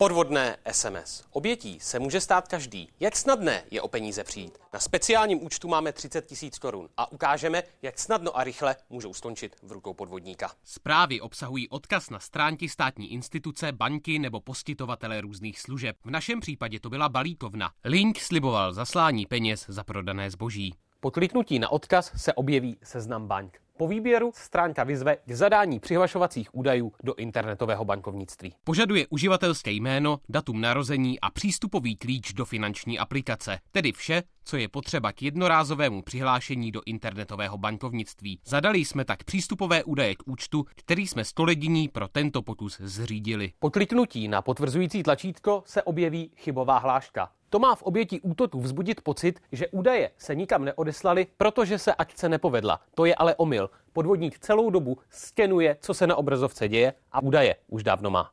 Podvodné SMS. Obětí se může stát každý. Jak snadné je o peníze přijít? Na speciálním účtu máme 30 tisíc korun a ukážeme, jak snadno a rychle můžou skončit v rukou podvodníka. Zprávy obsahují odkaz na stránky státní instituce, banky nebo poskytovatele různých služeb. V našem případě to byla balíkovna. Link sliboval zaslání peněz za prodané zboží. Po kliknutí na odkaz se objeví seznam bank. Po výběru stránka vyzve k zadání přihlašovacích údajů do internetového bankovnictví. Požaduje uživatelské jméno, datum narození a přístupový klíč do finanční aplikace, tedy vše, co je potřeba k jednorázovému přihlášení do internetového bankovnictví. Zadali jsme tak přístupové údaje k účtu, který jsme stolediní pro tento pokus zřídili. Po kliknutí na potvrzující tlačítko se objeví chybová hláška. To má v oběti útoku vzbudit pocit, že údaje se nikam neodeslali, protože se akce nepovedla. To je ale omyl. Podvodník celou dobu skenuje, co se na obrazovce děje a údaje už dávno má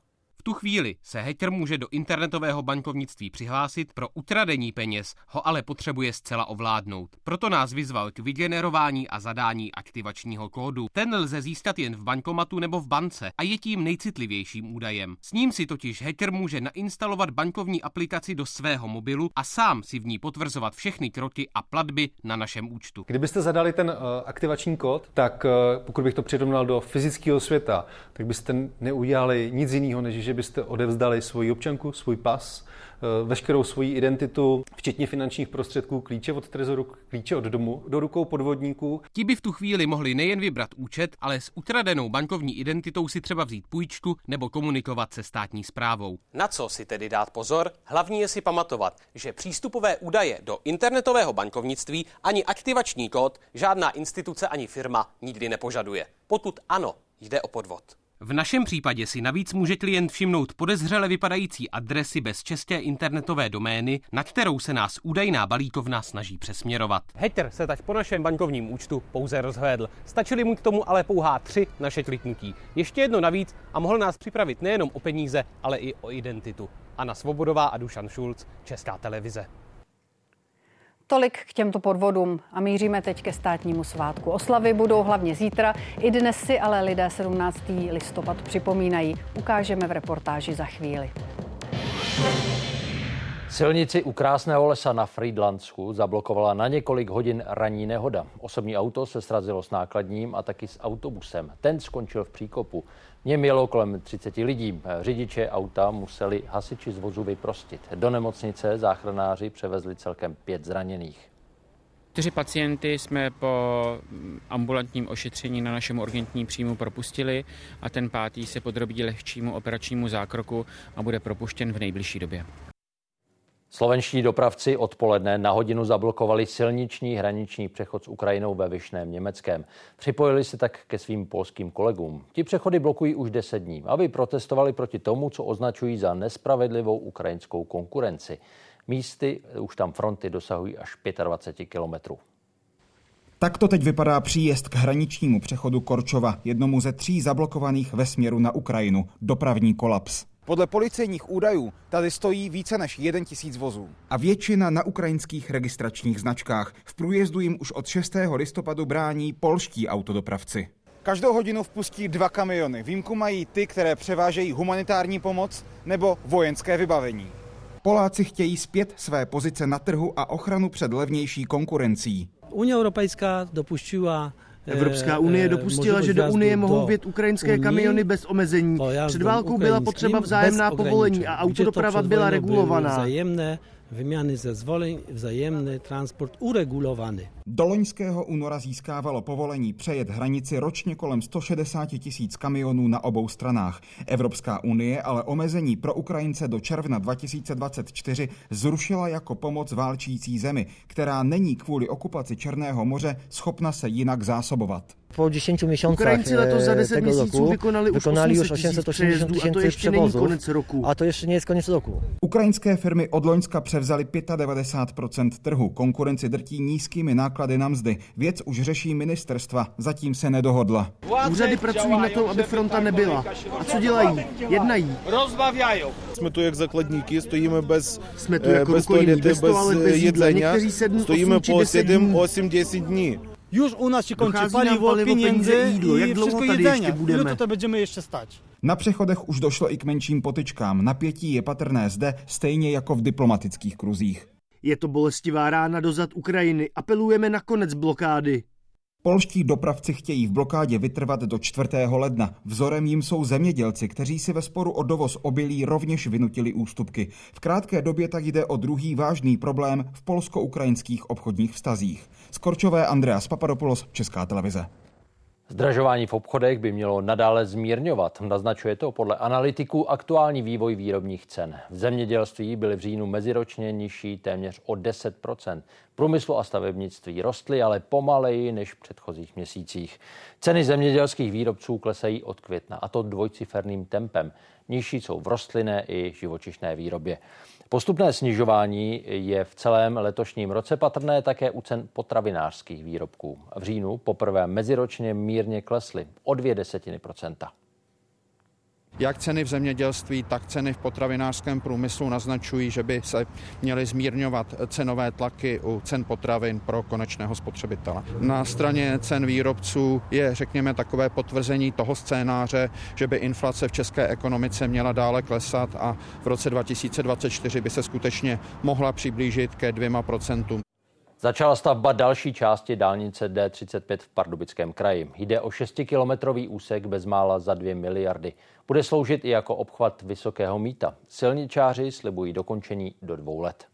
tu chvíli se hacker může do internetového bankovnictví přihlásit, pro utradení peněz ho ale potřebuje zcela ovládnout. Proto nás vyzval k vygenerování a zadání aktivačního kódu. Ten lze získat jen v bankomatu nebo v bance a je tím nejcitlivějším údajem. S ním si totiž hacker může nainstalovat bankovní aplikaci do svého mobilu a sám si v ní potvrzovat všechny kroky a platby na našem účtu. Kdybyste zadali ten uh, aktivační kód, tak uh, pokud bych to přirovnal do fyzického světa, tak byste neudělali nic jiného, než že byste odevzdali svoji občanku, svůj pas, Eh, veškerou svoji identitu, včetně finančních prostředků, klíče od trezoru, klíče od domu, do rukou podvodníků. Ti by v tu chvíli mohli nejen vybrat účet, ale s ukradenou bankovní identitou si třeba vzít půjčku nebo komunikovat se státní zprávou. Na co si tedy dát pozor? Hlavní je si pamatovat, že přístupové údaje do internetového bankovnictví ani aktivační kód žádná instituce ani firma nikdy nepožaduje. Pokud ano, jde o podvod. V našem případě si navíc může klient všimnout podezřele vypadající adresy bez české internetové domény, na kterou se nás údajná balíkovna snaží přesměrovat. Hater se tak po našem bankovním účtu pouze rozhlédl. Stačili mu k tomu ale pouhá tři naše kliknutí. Ještě jedno navíc a mohl nás připravit nejenom o peníze, ale i o identitu. Anna Svobodová a Dušan Šulc, Česká televize. Tolik k těmto podvodům a míříme teď ke státnímu svátku. Oslavy budou hlavně zítra, i dnes si ale lidé 17. listopad připomínají. Ukážeme v reportáži za chvíli. Silnici u Krásného lesa na Friedlandsku zablokovala na několik hodin ranní nehoda. Osobní auto se srazilo s nákladním a taky s autobusem. Ten skončil v příkopu. Jelo kolem 30 lidí. Řidiče auta museli hasiči z vozu vyprostit. Do nemocnice záchranáři převezli celkem pět zraněných. Čtyři pacienty jsme po ambulantním ošetření na našem urgentním příjmu propustili a ten pátý se podrobí lehčímu operačnímu zákroku a bude propuštěn v nejbližší době. Slovenští dopravci odpoledne na hodinu zablokovali silniční hraniční přechod s Ukrajinou ve Vyšném Německém. Připojili se tak ke svým polským kolegům. Ti přechody blokují už 10 dní, aby protestovali proti tomu, co označují za nespravedlivou ukrajinskou konkurenci. Místy už tam fronty dosahují až 25 kilometrů. Tak to teď vypadá příjezd k hraničnímu přechodu Korčova, jednomu ze tří zablokovaných ve směru na Ukrajinu. Dopravní kolaps. Podle policejních údajů tady stojí více než 1 tisíc vozů. A většina na ukrajinských registračních značkách. V průjezdu jim už od 6. listopadu brání polští autodopravci. Každou hodinu vpustí dva kamiony. Výjimku mají ty, které převážejí humanitární pomoc nebo vojenské vybavení. Poláci chtějí zpět své pozice na trhu a ochranu před levnější konkurencí. Unie Europejská dopuštila Evropská unie dopustila, že do Unie mohou vjet ukrajinské kamiony bez omezení. Před válkou byla potřeba vzájemná povolení a autodoprava byla regulovaná wymiany zezwoleń, wzajemny transport uregulowany. Do loňského února získávalo povolení přejet hranici ročně kolem 160 tisíc kamionů na obou stranách. Evropská unie ale omezení pro Ukrajince do června 2024 zrušila jako pomoc válčící zemi, která není kvůli okupaci Černého moře schopna se jinak zásobovat. Po 10 miesiącach Ukraińcy letos za 10 miesięcy wykonali, wykonali już 880 tysięcy przewozów, a to jeszcze nie jest koniec roku. Ukrajinské firmy od Loňska převzali 95% trhu. Konkurenci drtí nízkými náklady na mzdy. Věc už řeší ministerstva, zatím se nedohodla. Úřady pracují na tom, aby fronta nebyla. A co dělají? Jednají. Rozbavějí. Jsme tu jak zakladníky, stojíme bez, Jsme tu jako bez toalety, bez, bez jedzenia. Stojíme po 7-8-10 dní. Już u nas się kończy paliwo, paliwo pieniędzy jídlo. Jak i dlouho wszystko tady jedzenia. ještě budeme? Ile to będziemy jeszcze stać? Na přechodech už došlo i k menším potyčkám. Napětí je patrné zde, stejně jako v diplomatických kruzích. Je to bolestivá rána dozad Ukrajiny. Apelujeme na konec blokády. Polští dopravci chtějí v blokádě vytrvat do 4. ledna. Vzorem jim jsou zemědělci, kteří si ve sporu o dovoz obilí rovněž vynutili ústupky. V krátké době tak jde o druhý vážný problém v polsko-ukrajinských obchodních vztazích. Skorčové Andreas Papadopoulos, Česká televize. Zdražování v obchodech by mělo nadále zmírňovat. Naznačuje to podle analytiků aktuální vývoj výrobních cen. V zemědělství byly v říjnu meziročně nižší téměř o 10% Průmyslu a stavebnictví rostly, ale pomaleji než v předchozích měsících. Ceny zemědělských výrobců klesají od května, a to dvojciferným tempem. Nižší jsou v rostlinné i živočišné výrobě. Postupné snižování je v celém letošním roce patrné také u cen potravinářských výrobků. V říjnu poprvé meziročně mírně klesly o dvě desetiny procenta. Jak ceny v zemědělství, tak ceny v potravinářském průmyslu naznačují, že by se měly zmírňovat cenové tlaky u cen potravin pro konečného spotřebitele. Na straně cen výrobců je, řekněme, takové potvrzení toho scénáře, že by inflace v české ekonomice měla dále klesat a v roce 2024 by se skutečně mohla přiblížit ke dvěma procentům. Začala stavba další části dálnice D35 v Pardubickém kraji. Jde o 6-kilometrový úsek bezmála za 2 miliardy. Bude sloužit i jako obchvat Vysokého míta. Silničáři slibují dokončení do dvou let.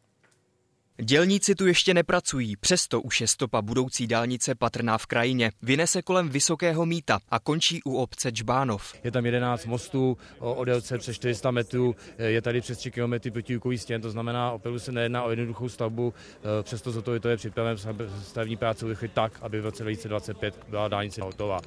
Dělníci tu ještě nepracují, přesto už je stopa budoucí dálnice patrná v krajině. Vynese kolem Vysokého míta a končí u obce Čbánov. Je tam 11 mostů o délce přes 400 metrů, je tady přes 3 km protiúkový stěn, to znamená, opravdu se nejedná o jednoduchou stavbu, přesto za to, to je připraven stavní práce tak, aby v roce 2025 byla dálnice hotová.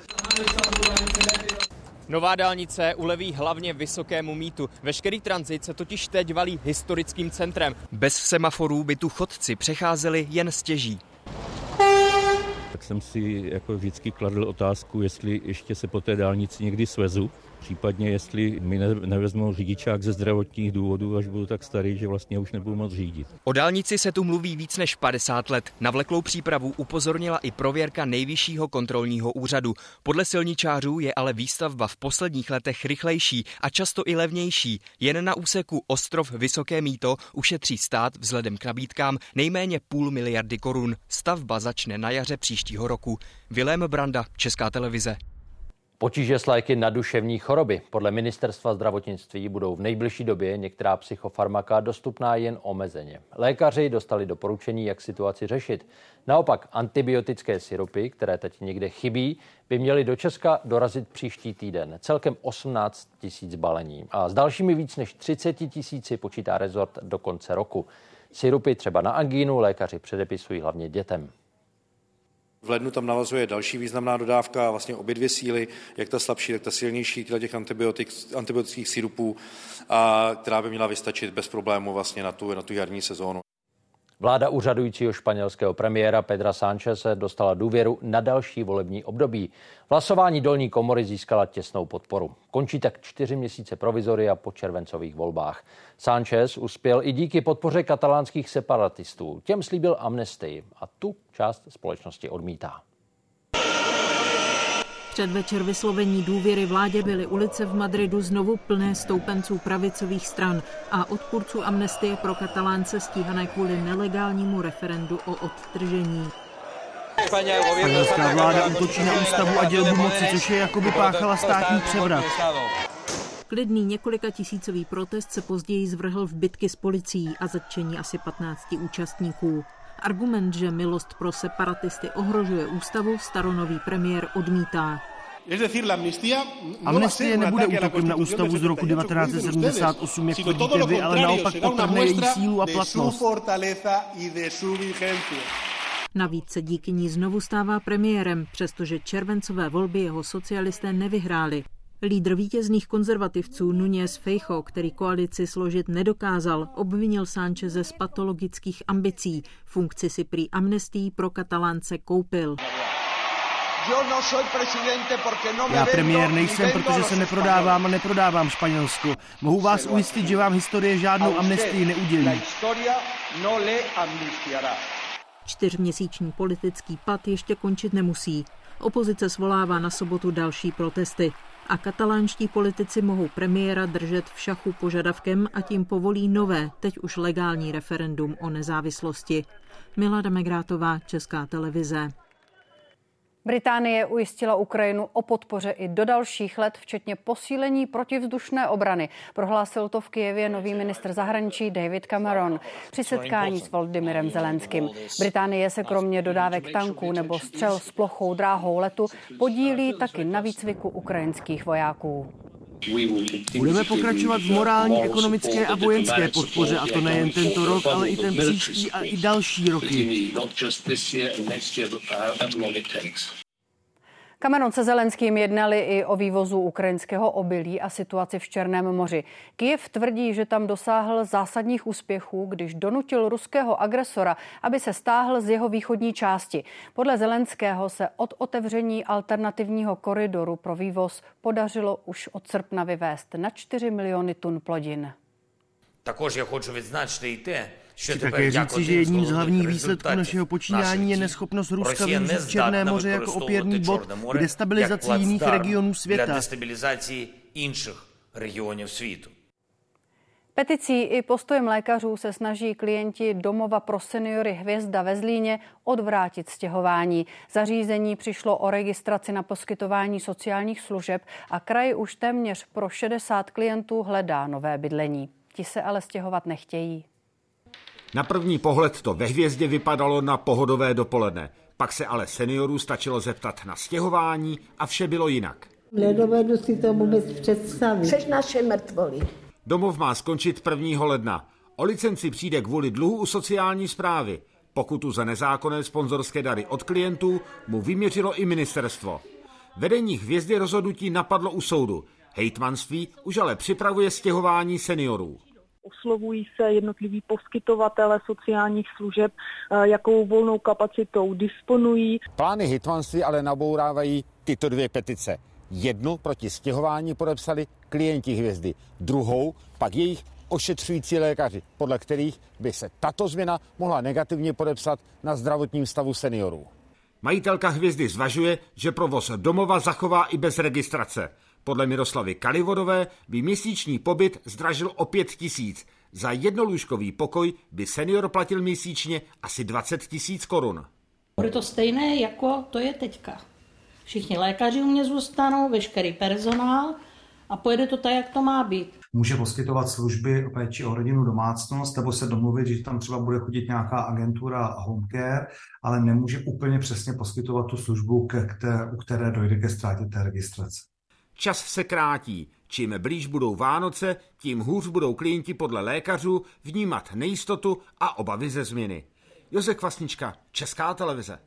Nová dálnice uleví hlavně vysokému mítu. Veškerý tranzit se totiž teď valí historickým centrem. Bez semaforů by tu chodci přecházeli jen stěží. Tak jsem si jako vždycky kladl otázku, jestli ještě se po té dálnici někdy svezu, případně jestli mi nevezmou řidičák ze zdravotních důvodů, až budu tak starý, že vlastně už nebudu moc řídit. O dálnici se tu mluví víc než 50 let. Na vleklou přípravu upozornila i prověrka nejvyššího kontrolního úřadu. Podle silničářů je ale výstavba v posledních letech rychlejší a často i levnější. Jen na úseku Ostrov Vysoké míto ušetří stát vzhledem k nabídkám nejméně půl miliardy korun. Stavba začne na jaře příštího roku. Vilém Branda, Česká televize. Potíže s léky na duševní choroby. Podle ministerstva zdravotnictví budou v nejbližší době některá psychofarmaka dostupná jen omezeně. Lékaři dostali doporučení, jak situaci řešit. Naopak antibiotické syrupy, které teď někde chybí, by měly do Česka dorazit příští týden. Celkem 18 tisíc balení. A s dalšími víc než 30 tisíci počítá rezort do konce roku. Syrupy třeba na angínu lékaři předepisují hlavně dětem. V lednu tam navazuje další významná dodávka, vlastně obě dvě síly, jak ta slabší, tak ta silnější, těch antibiotik, antibiotických sirupů, a která by měla vystačit bez problému vlastně na tu, na tu jarní sezónu. Vláda úřadujícího španělského premiéra Pedra se dostala důvěru na další volební období. V hlasování dolní komory získala těsnou podporu. Končí tak čtyři měsíce provizoria po červencových volbách. Sánchez uspěl i díky podpoře katalánských separatistů. Těm slíbil amnestii a tu část společnosti odmítá. Předvečer vyslovení důvěry vládě byly ulice v Madridu znovu plné stoupenců pravicových stran a odpůrců amnestie pro katalánce stíhané kvůli nelegálnímu referendu o odtržení. Španělská vláda útočí na ústavu a dělbu moci, což je jako by páchala státní převrat. Klidný několika tisícový protest se později zvrhl v bitky s policií a zatčení asi 15 účastníků. Argument, že milost pro separatisty ohrožuje ústavu, staronový premiér odmítá. Amnestie nebude útokem na ústavu z roku 1978, jak tvrdíte vy, ale naopak potrhne její sílu a platnost. Navíc se díky ní znovu stává premiérem, přestože červencové volby jeho socialisté nevyhráli. Lídr vítězných konzervativců Nunes Feijo, který koalici složit nedokázal, obvinil Sáncheze z patologických ambicí. Funkci si prý amnestí pro katalánce koupil. No Já premiér nejsem, protože se neprodávám a neprodávám Španělsku. Mohu vás ujistit, že vám historie žádnou amnestii neudělí. No Čtyřměsíční politický pad ještě končit nemusí. Opozice svolává na sobotu další protesty a katalánští politici mohou premiéra držet v šachu požadavkem a tím povolí nové, teď už legální referendum o nezávislosti. Milada Megrátová, Česká televize. Británie ujistila Ukrajinu o podpoře i do dalších let, včetně posílení protivzdušné obrany. Prohlásil to v Kijevě nový ministr zahraničí David Cameron při setkání s Volodymyrem Zelenským. Británie se kromě dodávek tanků nebo střel s plochou dráhou letu podílí taky na výcviku ukrajinských vojáků. Budeme pokračovat v morální, ekonomické a vojenské podpoře, a to nejen tento rok, ale i ten příští a i další roky. Cameron se Zelenským jednali i o vývozu ukrajinského obilí a situaci v Černém moři. Kyjev tvrdí, že tam dosáhl zásadních úspěchů, když donutil ruského agresora, aby se stáhl z jeho východní části. Podle Zelenského se od otevření alternativního koridoru pro vývoz podařilo už od srpna vyvést na 4 miliony tun plodin. Також я хочу відзначити і те, Chci také říci, že jedním z hlavních výsledků našeho počínání je neschopnost Ruska využít Černé moře jako opěrný bod k destabilizaci jiných regionů světa. Peticí i postojem lékařů se snaží klienti domova pro seniory Hvězda ve Zlíně odvrátit stěhování. Zařízení přišlo o registraci na poskytování sociálních služeb a kraj už téměř pro 60 klientů hledá nové bydlení. Ti se ale stěhovat nechtějí. Na první pohled to ve hvězdě vypadalo na pohodové dopoledne. Pak se ale seniorů stačilo zeptat na stěhování a vše bylo jinak. Nedovedu si to vůbec představit. Před naše mrtvoly. Domov má skončit 1. ledna. O licenci přijde kvůli dluhu u sociální zprávy. Pokutu za nezákonné sponzorské dary od klientů mu vyměřilo i ministerstvo. Vedení hvězdy rozhodnutí napadlo u soudu. Hejtmanství už ale připravuje stěhování seniorů oslovují se jednotliví poskytovatele sociálních služeb, eh, jakou volnou kapacitou disponují. Plány hitmanství ale nabourávají tyto dvě petice. Jednu proti stěhování podepsali klienti hvězdy, druhou pak jejich ošetřující lékaři, podle kterých by se tato změna mohla negativně podepsat na zdravotním stavu seniorů. Majitelka hvězdy zvažuje, že provoz domova zachová i bez registrace. Podle Miroslavy Kalivodové by měsíční pobyt zdražil o 5 tisíc. Za jednolůžkový pokoj by senior platil měsíčně asi 20 tisíc korun. Bude to stejné, jako to je teďka. Všichni lékaři u mě zůstanou, veškerý personál a pojede to tak, jak to má být. Může poskytovat služby o péči o rodinu domácnost, nebo se domluvit, že tam třeba bude chodit nějaká agentura home care, ale nemůže úplně přesně poskytovat tu službu, ke které, u které dojde ke ztrátě té registrace. Čas se krátí. Čím blíž budou Vánoce, tím hůř budou klienti podle lékařů vnímat nejistotu a obavy ze změny. Josef Kvasnička, Česká televize.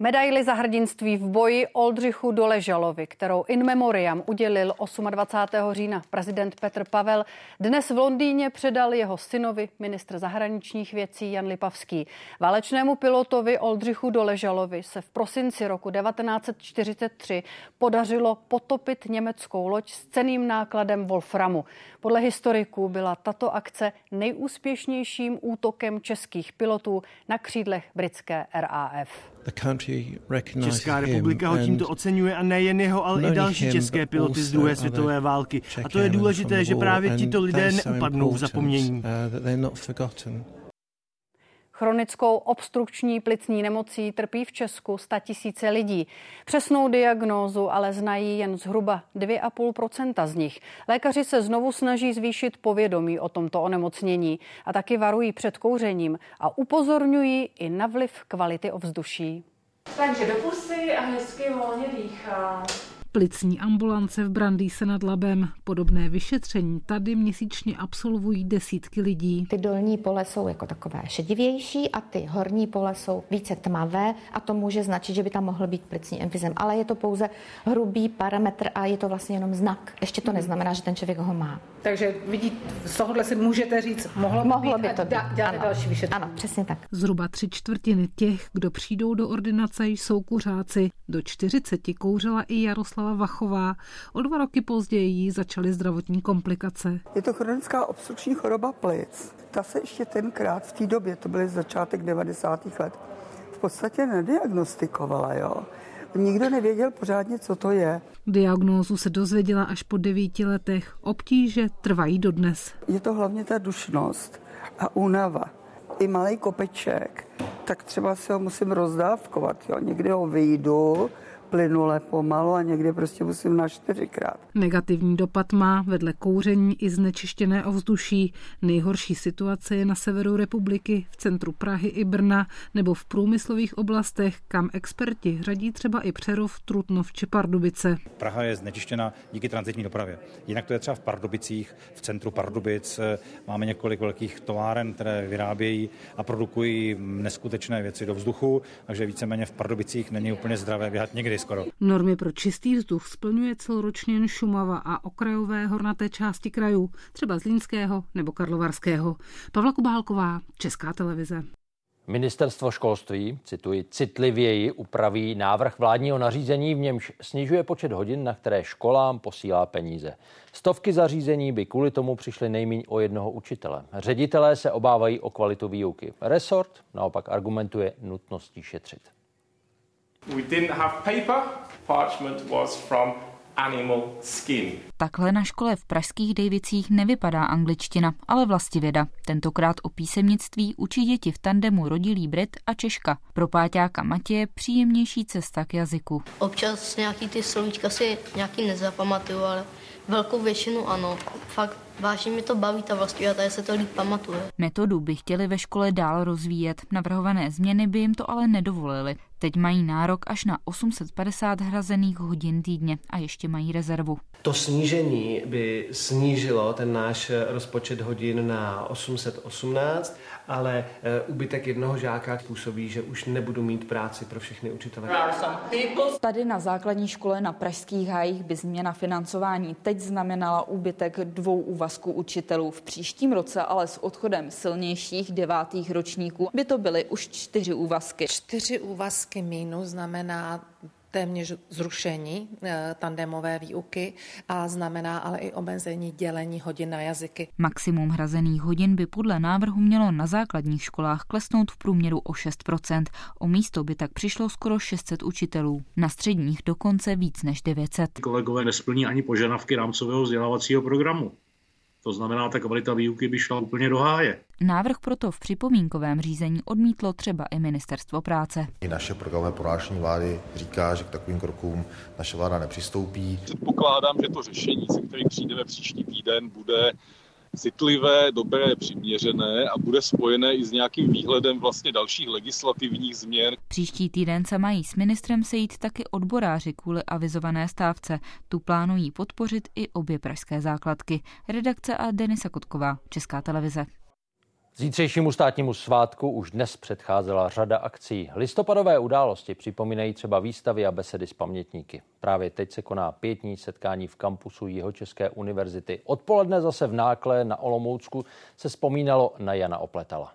Medaili za hrdinství v boji Oldřichu Doležalovi, kterou in memoriam udělil 28. října prezident Petr Pavel, dnes v Londýně předal jeho synovi ministr zahraničních věcí Jan Lipavský. Válečnému pilotovi Oldřichu Doležalovi se v prosinci roku 1943 podařilo potopit německou loď s ceným nákladem Wolframu. Podle historiků byla tato akce nejúspěšnějším útokem českých pilotů na křídlech britské RAF. Česká republika ho tímto oceňuje a nejen jeho, ale i další české piloty z druhé světové války. A to je důležité, že právě tito lidé neupadnou v zapomnění. Chronickou obstrukční plicní nemocí trpí v Česku tisíce lidí. Přesnou diagnózu ale znají jen zhruba 2,5% z nich. Lékaři se znovu snaží zvýšit povědomí o tomto onemocnění a taky varují před kouřením a upozorňují i na vliv kvality ovzduší. Takže do pusy a hezky volně dýchá. Plicní ambulance v Brandýse nad Labem. Podobné vyšetření tady měsíčně absolvují desítky lidí. Ty dolní pole jsou jako takové šedivější a ty horní pole jsou více tmavé a to může značit, že by tam mohl být plicní emfizem. Ale je to pouze hrubý parametr a je to vlastně jenom znak. Ještě to neznamená, že ten člověk ho má. Takže vidíte, z tohohle si můžete říct, mohlo, mohlo by to být. Děláte další vyšetření. Ano, přesně tak. Zhruba tři čtvrtiny těch, kdo přijdou do ordinace, jsou kuřáci. Do 40 kouřila i Jaroslava Vachová. O dva roky později jí začaly zdravotní komplikace. Je to chronická obstrukční choroba plic. Ta se ještě tenkrát v té době, to byly začátek 90. let, v podstatě nediagnostikovala, jo. Nikdo nevěděl pořádně, co to je. Diagnózu se dozvěděla až po devíti letech. Obtíže trvají dodnes. Je to hlavně ta dušnost a únava. I malý kopeček, tak třeba si ho musím rozdávkovat. Jo. Někdy ho vyjdu, plynule pomalu a někdy prostě musím na čtyřikrát. Negativní dopad má vedle kouření i znečištěné ovzduší. Nejhorší situace je na severu republiky, v centru Prahy i Brna nebo v průmyslových oblastech, kam experti řadí třeba i Přerov, Trutnov či Pardubice. Praha je znečištěna díky transitní dopravě. Jinak to je třeba v Pardubicích, v centru Pardubic. Máme několik velkých továren, které vyrábějí a produkují neskutečné věci do vzduchu, takže víceméně v Pardubicích není úplně zdravé běhat někdy skoro. Normy pro čistý vzduch splňuje celoročně jen Šumava a okrajové hornaté části krajů, třeba Zlínského nebo Karlovarského. Pavla Kubálková, Česká televize. Ministerstvo školství, cituji, citlivěji upraví návrh vládního nařízení, v němž snižuje počet hodin, na které školám posílá peníze. Stovky zařízení by kvůli tomu přišly nejméně o jednoho učitele. Ředitelé se obávají o kvalitu výuky. Resort naopak argumentuje nutností šetřit. We didn't have paper. Parchment was from animal skin. Takhle na škole v pražských Dejvicích nevypadá angličtina, ale vlastivěda. Tentokrát o písemnictví učí děti v tandemu rodilý Brit a Češka. Pro páťáka Matěje příjemnější cesta k jazyku. Občas nějaký ty slovíčka si nějaký nezapamatuju, ale velkou většinu ano. Fakt Vážně mi to baví ta vlastně a tady se to líp pamatuje. Metodu by chtěli ve škole dál rozvíjet. Navrhované změny by jim to ale nedovolily. Teď mají nárok až na 850 hrazených hodin týdně a ještě mají rezervu. To snížení by snížilo ten náš rozpočet hodin na 818, ale ubytek eh, jednoho žáka způsobí, že už nebudu mít práci pro všechny učitele. Tady na základní škole na Pražských hájích by změna financování teď znamenala úbytek dvou úvazků učitelů. V příštím roce ale s odchodem silnějších devátých ročníků by to byly už čtyři úvazky. Čtyři úvazky minus znamená téměř zrušení e, tandemové výuky a znamená ale i omezení dělení hodin na jazyky. Maximum hrazených hodin by podle návrhu mělo na základních školách klesnout v průměru o 6%. O místo by tak přišlo skoro 600 učitelů. Na středních dokonce víc než 900. Kolegové nesplní ani požadavky rámcového vzdělávacího programu. To znamená, ta kvalita výuky by šla úplně do háje. Návrh proto v připomínkovém řízení odmítlo třeba i ministerstvo práce. I naše programové prohlášení vlády říká, že k takovým krokům naše vláda nepřistoupí. Předpokládám, že to řešení, se kterým přijdeme příští týden, bude citlivé, dobré, přiměřené a bude spojené i s nějakým výhledem vlastně dalších legislativních změn. Příští týden se mají s ministrem sejít taky odboráři kvůli avizované stávce. Tu plánují podpořit i obě pražské základky. Redakce a Denisa Kotková, Česká televize. Zítřejšímu státnímu svátku už dnes předcházela řada akcí. Listopadové události připomínají třeba výstavy a besedy s pamětníky. Právě teď se koná pětní setkání v kampusu Jihočeské univerzity. Odpoledne zase v Nákle na Olomoucku se vzpomínalo na Jana Opletala.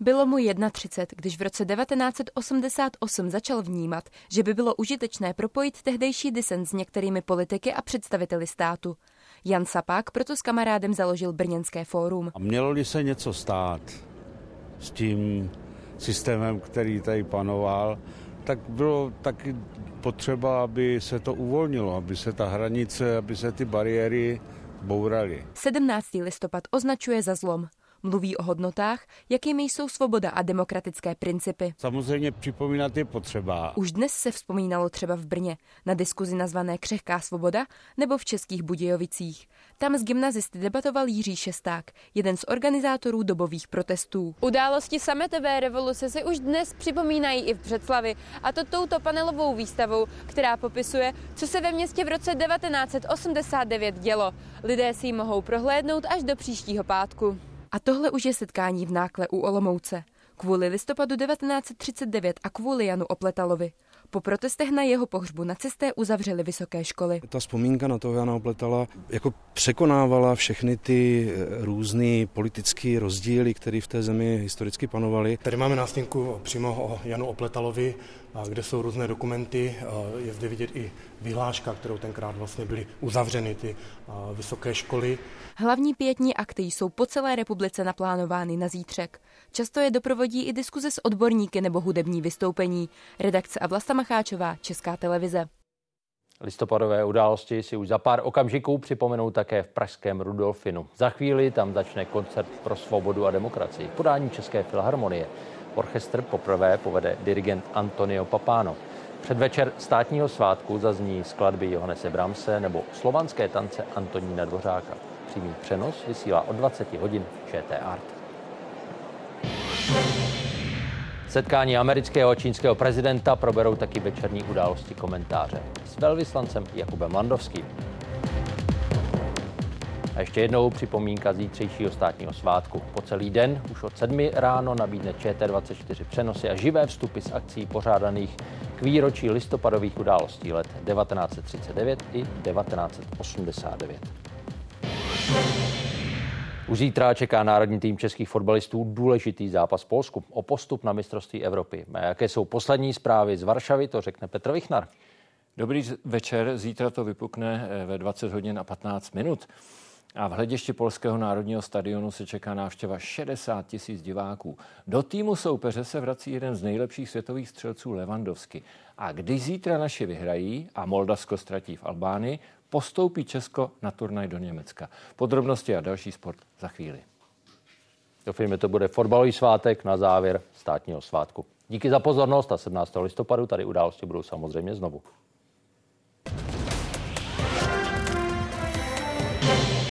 Bylo mu 31, když v roce 1988 začal vnímat, že by bylo užitečné propojit tehdejší disent s některými politiky a představiteli státu. Jan Sapák proto s kamarádem založil Brněnské fórum. A mělo-li se něco stát s tím systémem, který tady panoval, tak bylo taky potřeba, aby se to uvolnilo, aby se ta hranice, aby se ty bariéry bouraly. 17. listopad označuje za zlom. Mluví o hodnotách, jakými jsou svoboda a demokratické principy. Samozřejmě připomínat je potřeba. Už dnes se vzpomínalo třeba v Brně na diskuzi nazvané Křehká svoboda nebo v Českých Budějovicích. Tam s gymnazisty debatoval Jiří Šesták, jeden z organizátorů dobových protestů. Události sametové revoluce se už dnes připomínají i v Břeclavi, a to touto panelovou výstavou, která popisuje, co se ve městě v roce 1989 dělo. Lidé si ji mohou prohlédnout až do příštího pátku. A tohle už je setkání v nákle u Olomouce. Kvůli listopadu 1939 a kvůli Janu Opletalovi. Po protestech na jeho pohřbu nacisté uzavřeli vysoké školy. Ta vzpomínka na toho Jana Opletala jako překonávala všechny ty eh, různé politické rozdíly, které v té zemi historicky panovaly. Tady máme nástěnku přímo o Janu Opletalovi, kde jsou různé dokumenty. Je zde vidět i vyhláška, kterou tenkrát vlastně byly uzavřeny ty vysoké školy. Hlavní pětní akty jsou po celé republice naplánovány na zítřek. Často je doprovodí i diskuze s odborníky nebo hudební vystoupení. Redakce a Vlasta Macháčová, Česká televize. Listopadové události si už za pár okamžiků připomenou také v pražském Rudolfinu. Za chvíli tam začne koncert pro svobodu a demokracii podání České filharmonie. Orchestr poprvé povede dirigent Antonio Papano. Předvečer státního svátku zazní skladby Johannese Bramse nebo slovanské tance Antonína Dvořáka. Přímý přenos vysílá od 20 hodin ČT Art. Setkání amerického a čínského prezidenta proberou taky večerní události komentáře s velvyslancem Jakubem Landovským. A ještě jednou připomínka zítřejšího státního svátku. Po celý den už od 7 ráno nabídne ČT24 přenosy a živé vstupy z akcí pořádaných k výročí listopadových událostí let 1939 i 1989. Už zítra čeká národní tým českých fotbalistů důležitý zápas Polsku o postup na mistrovství Evropy. A jaké jsou poslední zprávy z Varšavy, to řekne Petr Vichnar. Dobrý večer, zítra to vypukne eh, ve 20 hodin a 15 minut. A v hledišti Polského národního stadionu se čeká návštěva 60 tisíc diváků. Do týmu soupeře se vrací jeden z nejlepších světových střelců Levandovsky. A když zítra naši vyhrají a Moldavsko ztratí v Albánii, postoupí Česko na turnaj do Německa. Podrobnosti a další sport za chvíli. Doufejme, to bude fotbalový svátek na závěr státního svátku. Díky za pozornost a 17. listopadu tady události budou samozřejmě znovu.